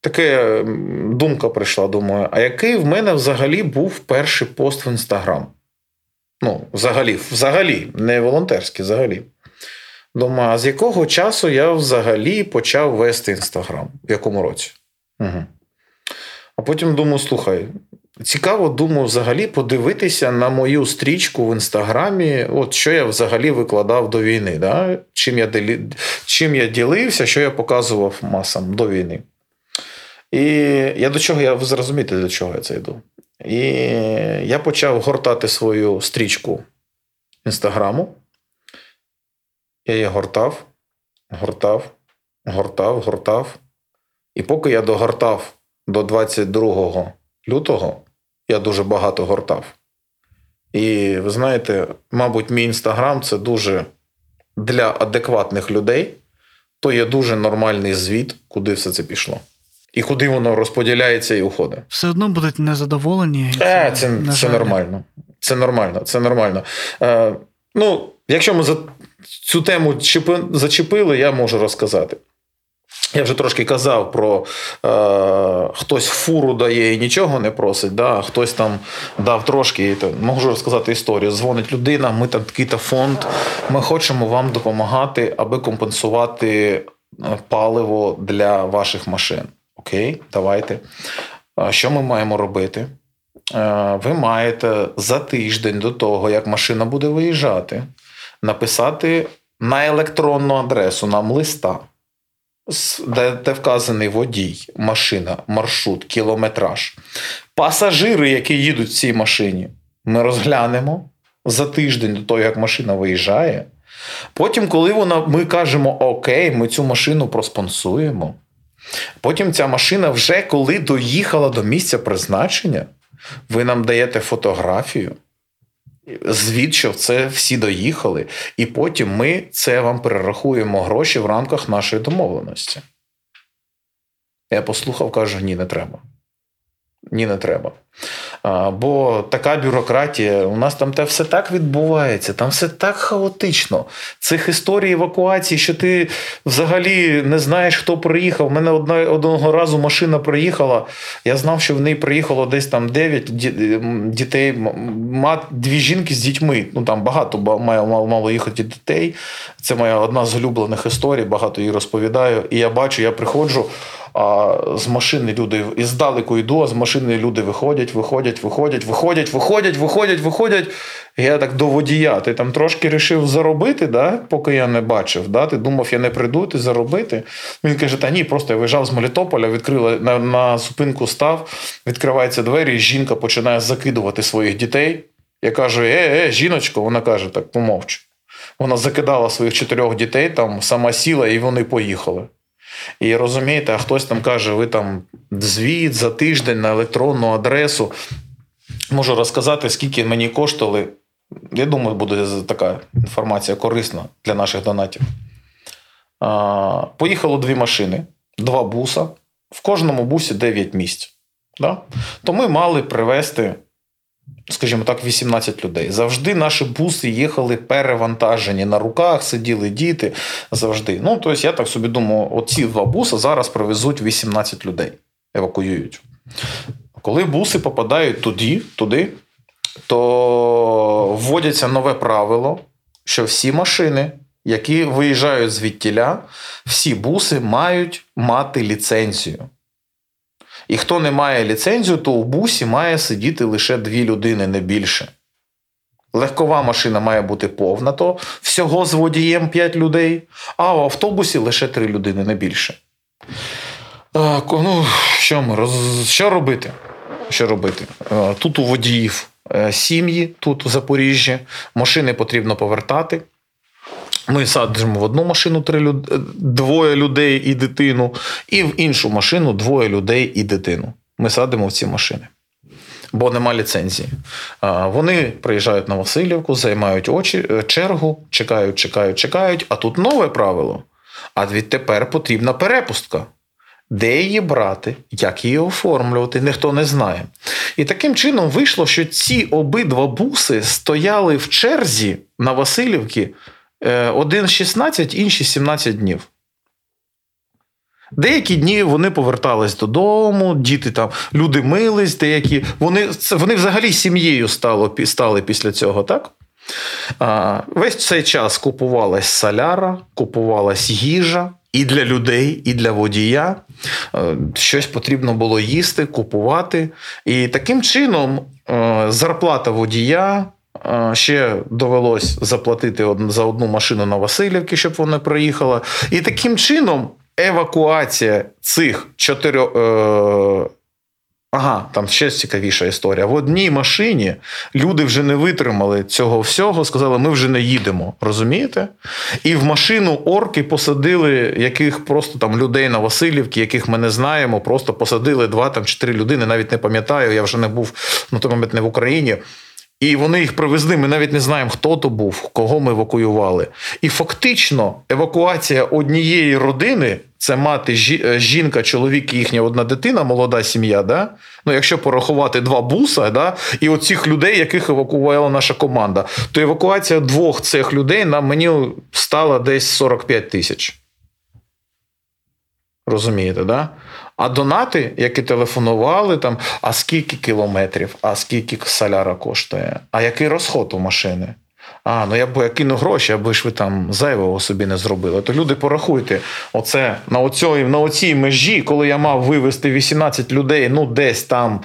[SPEAKER 3] таке думка прийшла, думаю, а який в мене взагалі був перший пост в Інстаграм? Ну, взагалі, взагалі, не волонтерський, взагалі. Думаю, а з якого часу я взагалі почав вести Інстаграм? В якому році? Угу. А потім думаю, слухай, цікаво, думаю, взагалі подивитися на мою стрічку в Інстаграмі, от що я взагалі викладав до війни, да? чим, я делі... чим я ділився, що я показував масам до війни. І я до чого, я зрозумієте, до чого я це йду. І я почав гортати свою стрічку інстаграму. Я її гортав, гортав, гортав, гортав. І поки я догортав до 22 лютого, я дуже багато гортав. І ви знаєте, мабуть, мій інстаграм це дуже для адекватних людей, то є дуже нормальний звіт, куди все це пішло. І куди воно розподіляється і уходить.
[SPEAKER 1] Все одно будуть незадоволені.
[SPEAKER 3] Е, це,
[SPEAKER 1] на
[SPEAKER 3] це нормально. Це нормально. Це нормально. Е, ну, якщо ми за цю тему зачепили, я можу розказати. Я вже трошки казав про е, хтось фуру дає і нічого не просить, да? хтось там дав трошки. І можу розказати історію. Дзвонить людина, ми там такий-то фонд, ми хочемо вам допомагати, аби компенсувати е, паливо для ваших машин. Окей, давайте. Що ми маємо робити? Е, Ви маєте за тиждень до того, як машина буде виїжджати, написати на електронну адресу нам листа, де, де вказаний водій, машина, маршрут, кілометраж. Пасажири, які їдуть в цій машині, ми розглянемо за тиждень до того, як машина виїжджає. Потім, коли вона, ми кажемо Окей, ми цю машину проспонсуємо. Потім ця машина, вже коли доїхала до місця призначення, ви нам даєте фотографію, звіт, це всі доїхали, і потім ми це вам перерахуємо гроші в рамках нашої домовленості. Я послухав, кажу: ні, не треба. Ні, не треба. Бо така бюрократія, у нас там те все так відбувається, там все так хаотично. Цих історій евакуації, що ти взагалі не знаєш, хто приїхав. У мене одна, одного разу машина приїхала. Я знав, що в неї приїхало десь там 9 дітей, мат, дві жінки з дітьми. Ну там багато ба- мало, мало, мало їхати дітей. Це моя одна з улюблених історій, багато її розповідаю. І я бачу, я приходжу. А з машини люди і здалеку йду, а з машини люди виходять, виходять, виходять, виходять, виходять, виходять, виходять. Я так до водія. Ти там трошки рішив заробити, да? поки я не бачив. Да? Ти думав, я не прийду, ти заробити. Він каже: та ні, просто я виїжджав з Мелітополя, відкрили на, на зупинку став, відкриваються двері, і жінка починає закидувати своїх дітей. Я кажу: е, е, жіночко, вона каже, так помовч. Вона закидала своїх чотирьох дітей, там сама сіла, і вони поїхали. І розумієте, а хтось там каже, ви там звіт за тиждень на електронну адресу. Можу розказати, скільки мені коштували. Я думаю, буде така інформація корисна для наших донатів. Поїхало дві машини, два буса. В кожному бусі 9 місць. Да? То ми мали привезти, скажімо так, 18 людей. Завжди наші буси їхали перевантажені. На руках сиділи діти завжди. Ну, тобто, я так собі думаю, оці два буси зараз привезуть 18 людей, евакуюють. Коли буси попадають туди, туди, то вводяться нове правило, що всі машини, які виїжджають звідтіля, всі буси мають мати ліцензію. І хто не має ліцензію, то у бусі має сидіти лише дві людини, не більше. Легкова машина має бути повна, то всього з водієм 5 людей, а в автобусі лише 3 людини, не більше. А, ко- ну, що, ми, роз... що робити? Що робити? Е, Тут у водіїв е, сім'ї, тут у Запоріжжі, машини потрібно повертати. Ми садимо в одну машину три люд... двоє людей і дитину, і в іншу машину двоє людей і дитину. Ми садимо в ці машини. Бо нема ліцензії. Вони приїжджають на Васильівку, займають очі, е, чергу, чекають, чекають, чекають. А тут нове правило. А відтепер потрібна перепустка. Де її брати, як її оформлювати, ніхто не знає. І таким чином вийшло, що ці обидва буси стояли в черзі на Васильівці е, один 16, інший 17 днів. Деякі дні вони повертались додому, діти там, люди мились, деякі. Вони, вони взагалі сім'єю стало, стали після цього, так? А, Весь цей час купувалась соляра, купувалась їжа і для людей, і для водія. Е, Щось потрібно було їсти, купувати. І таким чином е, зарплата водія. Ще довелось заплатити за одну машину на Васильівки, щоб вона проїхала. І таким чином евакуація цих чотирьох. Е, Ага, там ще цікавіша історія. В одній машині люди вже не витримали цього всього, сказали, ми вже не їдемо. Розумієте? І в машину орки посадили яких просто там людей на Васильівці, яких ми не знаємо, просто посадили два там чи три людини, навіть не пам'ятаю, я вже не був на той момент не в Україні. І вони їх привезли. Ми навіть не знаємо, хто то був, кого ми евакуювали. І фактично евакуація однієї родини це мати е, жінка, чоловік і їхня одна дитина, молода сім'я. Да? Ну, якщо порахувати два буса, да? і оцих людей, яких евакуювала наша команда, то евакуація двох цих людей нам мені стала десь 45 тисяч. Розумієте, да? А донати, які телефонували, там, а скільки кілометрів, а скільки соляра коштує, а який розход у машини? А, ну я б я кину гроші, аби ж ви там зайвого собі не зробили. То люди порахуйте, оце на оцій, на оцій межі, коли я мав вивезти 18 людей, ну десь там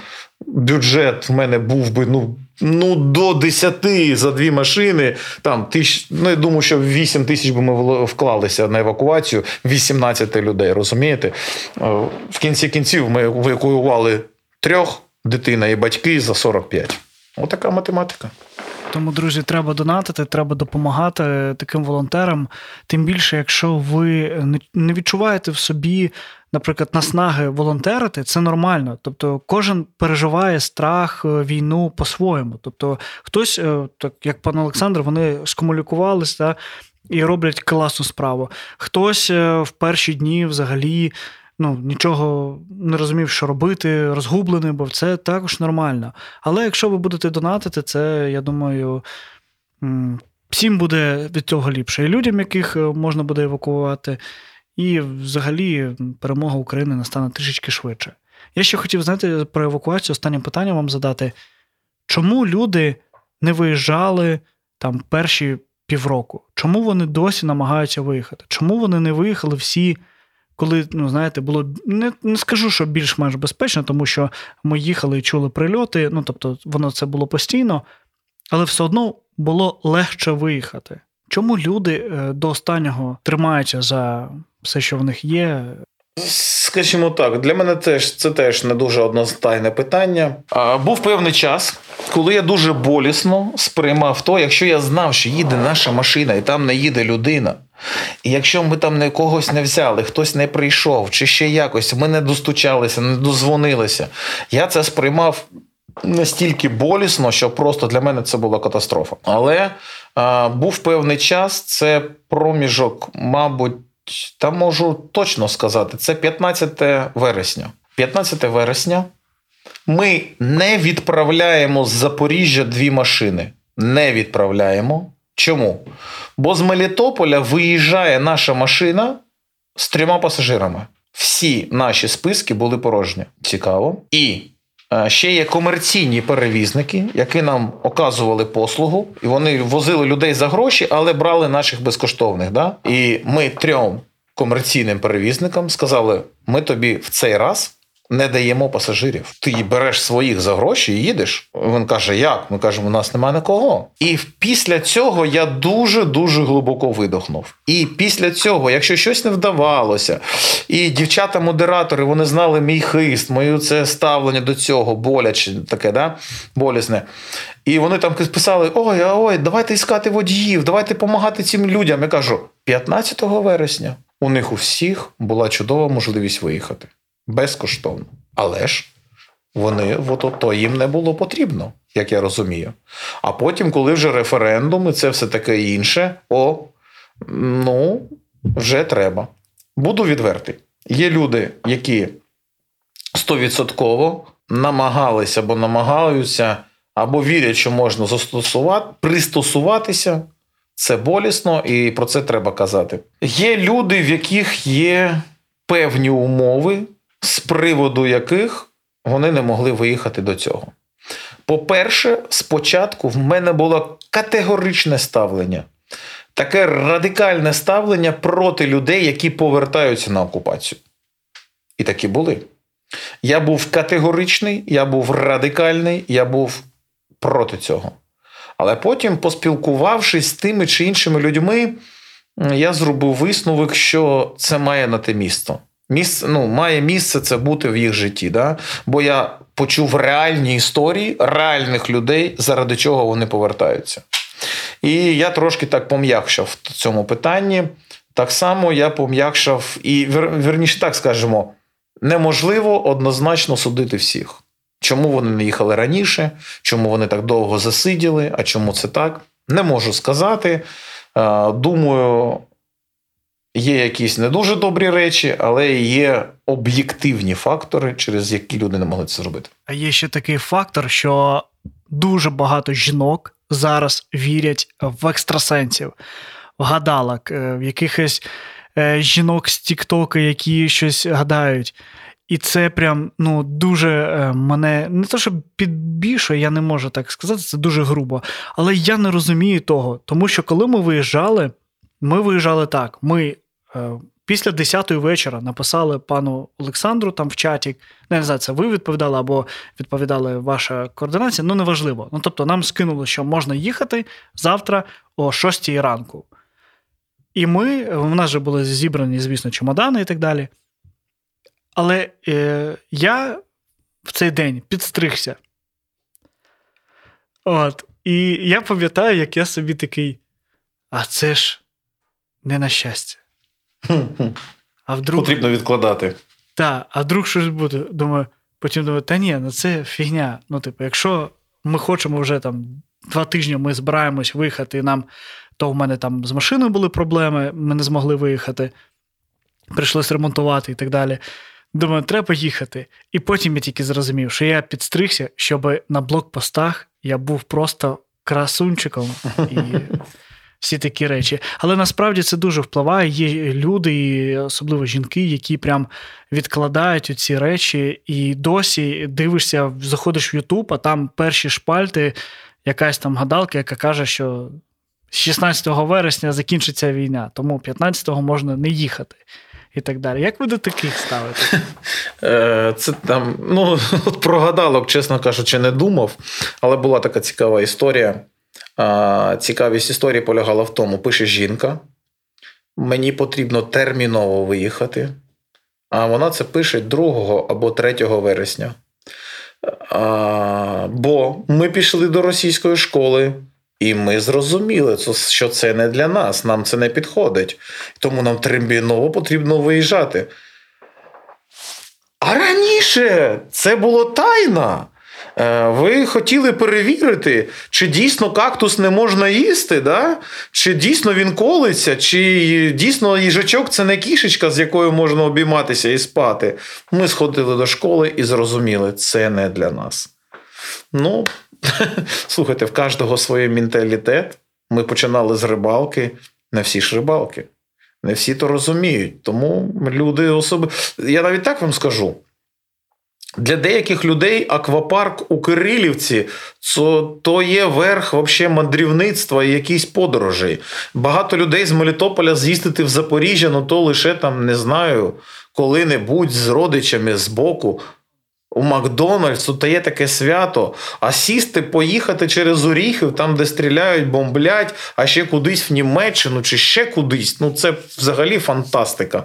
[SPEAKER 3] бюджет в мене був би ну, ну до 10 за дві машини. Там тисяч, ну я думаю, що 8 тисяч би ми вклалися на евакуацію 18 людей. Розумієте? Е, В кінці кінців ми евакуювали трьох дитина і батьки за 45. Отака математика.
[SPEAKER 1] Тому, друзі, треба донатити, треба допомагати таким волонтерам. Тим більше, якщо ви не- не відчуваєте в собі, наприклад, наснаги волонтерити, це нормально. Тобто, кожен переживає страх, е, війну по-своєму. Тобто, хтось, е, так як пан Олександр, вони скомунікувалися і роблять класну справу. Хтось е, в перші дні взагалі. Ну, нічого не розумів, що робити, розгублений, бо це також нормально. Але якщо ви будете донатити, це, я думаю, всім буде від цього ліпше. І людям, яких можна буде евакуювати, і взагалі перемога України настане трішечки швидше. Я ще хотів знаєте, про евакуацію останнє питання вам задати. Чому люди не виїжджали там перші півроку? Чому вони досі намагаються виїхати? Чому вони не виїхали всі? Коли, ну, знаєте, було не, не скажу, що більш-менш безпечно, тому що ми їхали і чули прильоти, ну тобто воно це було постійно, але все одно було легше виїхати. Чому люди е, до останнього тримаються за все, що в них є?
[SPEAKER 3] Скажімо так, для мене теж це теж не дуже одностайне питання. А, був певний час, коли я дуже болісно сприймав то, якщо я знав, що їде наша машина і там не їде людина. І якщо ми там не когось не взяли, хтось не прийшов, чи ще якось, ми не достучалися, не дозвонилися. Я це сприймав настільки болісно, що просто для мене це була катастрофа. Але а, був певний час, це проміжок, мабуть, та можу точно сказати, це 15 вересня. 15 вересня ми не відправляємо з Запоріжжя дві машини. Не відправляємо. Чому? Бо з Мелітополя виїжджає наша машина з трьома пасажирами. Всі наші списки були порожні. Цікаво. І ще є комерційні перевізники, які нам оказували послугу, і вони возили людей за гроші, але брали наших безкоштовних. Да? І ми трьом комерційним перевізникам сказали: ми тобі в цей раз не даємо пасажирів. Ти береш своїх за гроші і їдеш. Він каже: Як? Ми кажемо, у нас немає нікого. І після цього я дуже дуже глибоко видохнув. І після цього, якщо щось не вдавалося, і дівчата-модератори вони знали мій хист, моє це ставлення до цього, боляче таке, да? болісне. І вони там писали: Ой, ой, давайте іскати водіїв, давайте допомагати цим людям. Я кажу, 15 вересня у них у всіх була чудова можливість виїхати безкоштовно. Але ж вони от то їм не було потрібно, як я розумію. А потім, коли вже референдум і це все таке інше, о, ну, вже треба. Буду відвертий. Є люди, які стовідсотково намагалися або намагаються, або вірять, що можна застосувати, пристосуватися. Це болісно, і про це треба казати. Є люди, в яких є певні умови, з приводу яких вони не могли виїхати до цього. По-перше, спочатку в мене було категоричне ставлення, таке радикальне ставлення проти людей, які повертаються на окупацію. І такі були. Я був категоричний, я був радикальний, я був проти цього. Але потім, поспілкувавшись з тими чи іншими людьми, я зробив висновок, що це має на те місто. Місце, ну, Має місце це бути в їх житті. Да? Бо я почув реальні історії реальних людей, заради чого вони повертаються. І я трошки так пом'якшав в цьому питанні. Так само я пом'якшав, і верніше так скажемо, неможливо однозначно судити всіх. Чому вони не їхали раніше, чому вони так довго засиділи, а чому це так? Не можу сказати. Думаю, є якісь не дуже добрі речі, але є об'єктивні фактори, через які люди не могли це зробити.
[SPEAKER 1] А є ще такий фактор, що дуже багато жінок зараз вірять в екстрасенсів, в гадалок, е, в якихось е, жінок з Тіктока, які щось гадають. І це прям ну дуже е, мене не то, що підбільшує, я не можу так сказати, це дуже грубо. Але я не розумію того, тому що коли ми виїжджали, ми виїжджали так. Ми після 10-ї вечора написали пану Олександру там в чаті. Не знаю, це ви відповідали або відповідали ваша координація, ну неважливо. Ну тобто, нам скинули, що можна їхати завтра о 6 ранку. І ми, в нас же були зібрані, звісно, чемодани і так далі. Але е, я в цей день підстригся. От. І я пам'ятаю, як я собі такий. А це ж не на щастя.
[SPEAKER 3] А вдруг... Потрібно відкладати.
[SPEAKER 1] Так, а вдруг щось буде. Думаю, потім думаю, та ні, ну це фігня. Ну, типу, якщо ми хочемо вже там два тижні ми збираємось виїхати, і нам то в мене там з машиною були проблеми, ми не змогли виїхати, прийшлось ремонтувати і так далі. Думаю, треба їхати. І потім я тільки зрозумів, що я підстригся, щоб на блокпостах я був просто красунчиком і всі такі речі. Але насправді це дуже впливає. Є люди, і особливо жінки, які прям відкладають ці речі, і досі дивишся, заходиш в Ютуб, а там перші шпальти, якась там гадалка, яка каже, що 16 вересня закінчиться війна, тому 15-го можна не їхати і так далі. Як ви до таких ставите?
[SPEAKER 3] Е, це там, ну, [LAUGHS] про гадалок, чесно кажучи, не думав, але була така цікава історія. Цікавість історії полягала в тому, пише жінка. Мені потрібно терміново виїхати. А вона це пише 2 або 3 вересня. А, Бо ми пішли до російської школи, і ми зрозуміли, що це не для нас, нам це не підходить. Тому нам терміново потрібно виїжджати. А раніше це було тайна. Е, ви хотіли перевірити, чи дійсно кактус не можна їсти, да? чи дійсно він колиться, чи дійсно їжачок це не кішечка, з якою можна обійматися і спати. Ми сходили до школи і зрозуміли, це не для нас. Ну, [LAUGHS] Слухайте, в кожного своє менталітет. Ми починали з рибалки, не всі ж рибалки. Не всі то розуміють. Тому люди особи. Я навіть так вам скажу. Для деяких людей аквапарк у Кирилівці то є верх вообще мандрівництва і якісь подорожі. Багато людей з Мелітополя з'їздити в Запоріжжя, ну то лише там не знаю, коли-небудь з родичами з боку. У Макдональдс, тут є таке свято, а сісти, поїхати через Оріхів, там, де стріляють, бомблять, а ще кудись в Німеччину чи ще кудись. Ну, це взагалі фантастика.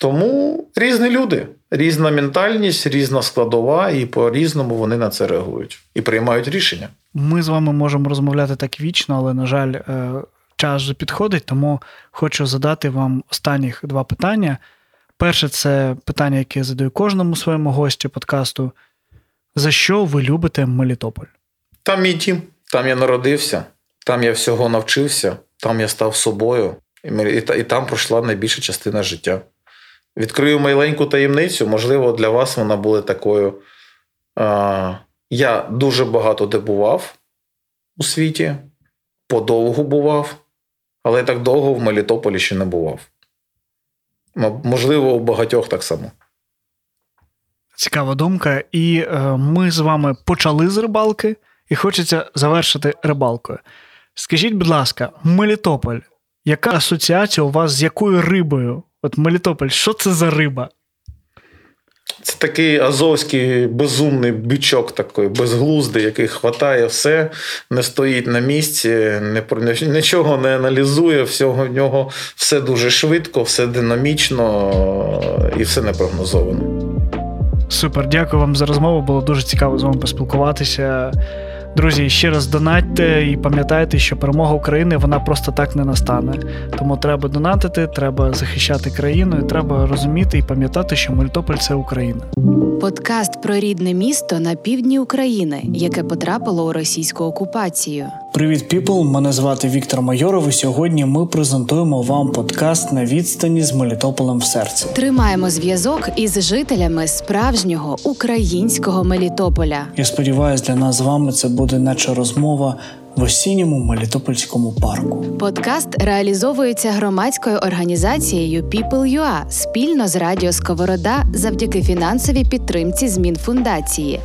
[SPEAKER 3] Тому різні люди, різна ментальність, різна складова, і по-різному вони на це реагують і приймають рішення.
[SPEAKER 1] Ми з вами можемо розмовляти так вічно, але, на жаль, е, час вже підходить, тому хочу задати вам останніх два питання. Перше, це питання, яке я задаю кожному своєму гості подкасту. За що ви любите Мелітополь?
[SPEAKER 3] Там мій дім, там я народився, там я всього навчився, там я став собою, і, і, і там пройшла найбільша частина життя. Відкрию маленьку таємницю, можливо, для вас вона буде такою. А, я дуже багато де бував у світі, подовго бував, але так довго в Мелітополі ще не бував. Можливо, у багатьох так само.
[SPEAKER 1] Цікава думка. І е, ми з вами почали з рибалки, і хочеться завершити рибалкою. Скажіть, будь ласка, Мелітополь, яка асоціація у вас з якою рибою? От Мелітополь, що це за риба?
[SPEAKER 3] Це такий азовський безумний бичок, такий безглуздий, який хватає все, не стоїть на місці, не, про- нічого не аналізує, всього в нього все дуже швидко, все динамічно і все непрогнозовано.
[SPEAKER 1] Супер, дякую вам за розмову. Було дуже цікаво з вами поспілкуватися. Друзі, ще раз донатьте і пам'ятайте, що перемога України вона просто так не настане. Тому треба донатити, треба захищати країну, і треба розуміти і пам'ятати, що Мелітополь це Україна.
[SPEAKER 2] Подкаст про рідне місто на півдні України, яке потрапило у російську окупацію.
[SPEAKER 4] Привіт, піпл! Мене звати Віктор Майоров. І сьогодні ми презентуємо вам подкаст на відстані з Мелітополем в серці.
[SPEAKER 2] Тримаємо зв'язок із жителями справжнього українського Мелітополя.
[SPEAKER 4] Я сподіваюся, для нас з вами це буде наче розмова в осінньому Мелітопольському парку.
[SPEAKER 2] Подкаст реалізовується громадською організацією People.ua спільно з Радіо Сковорода завдяки фінансовій підтримці змін фундації.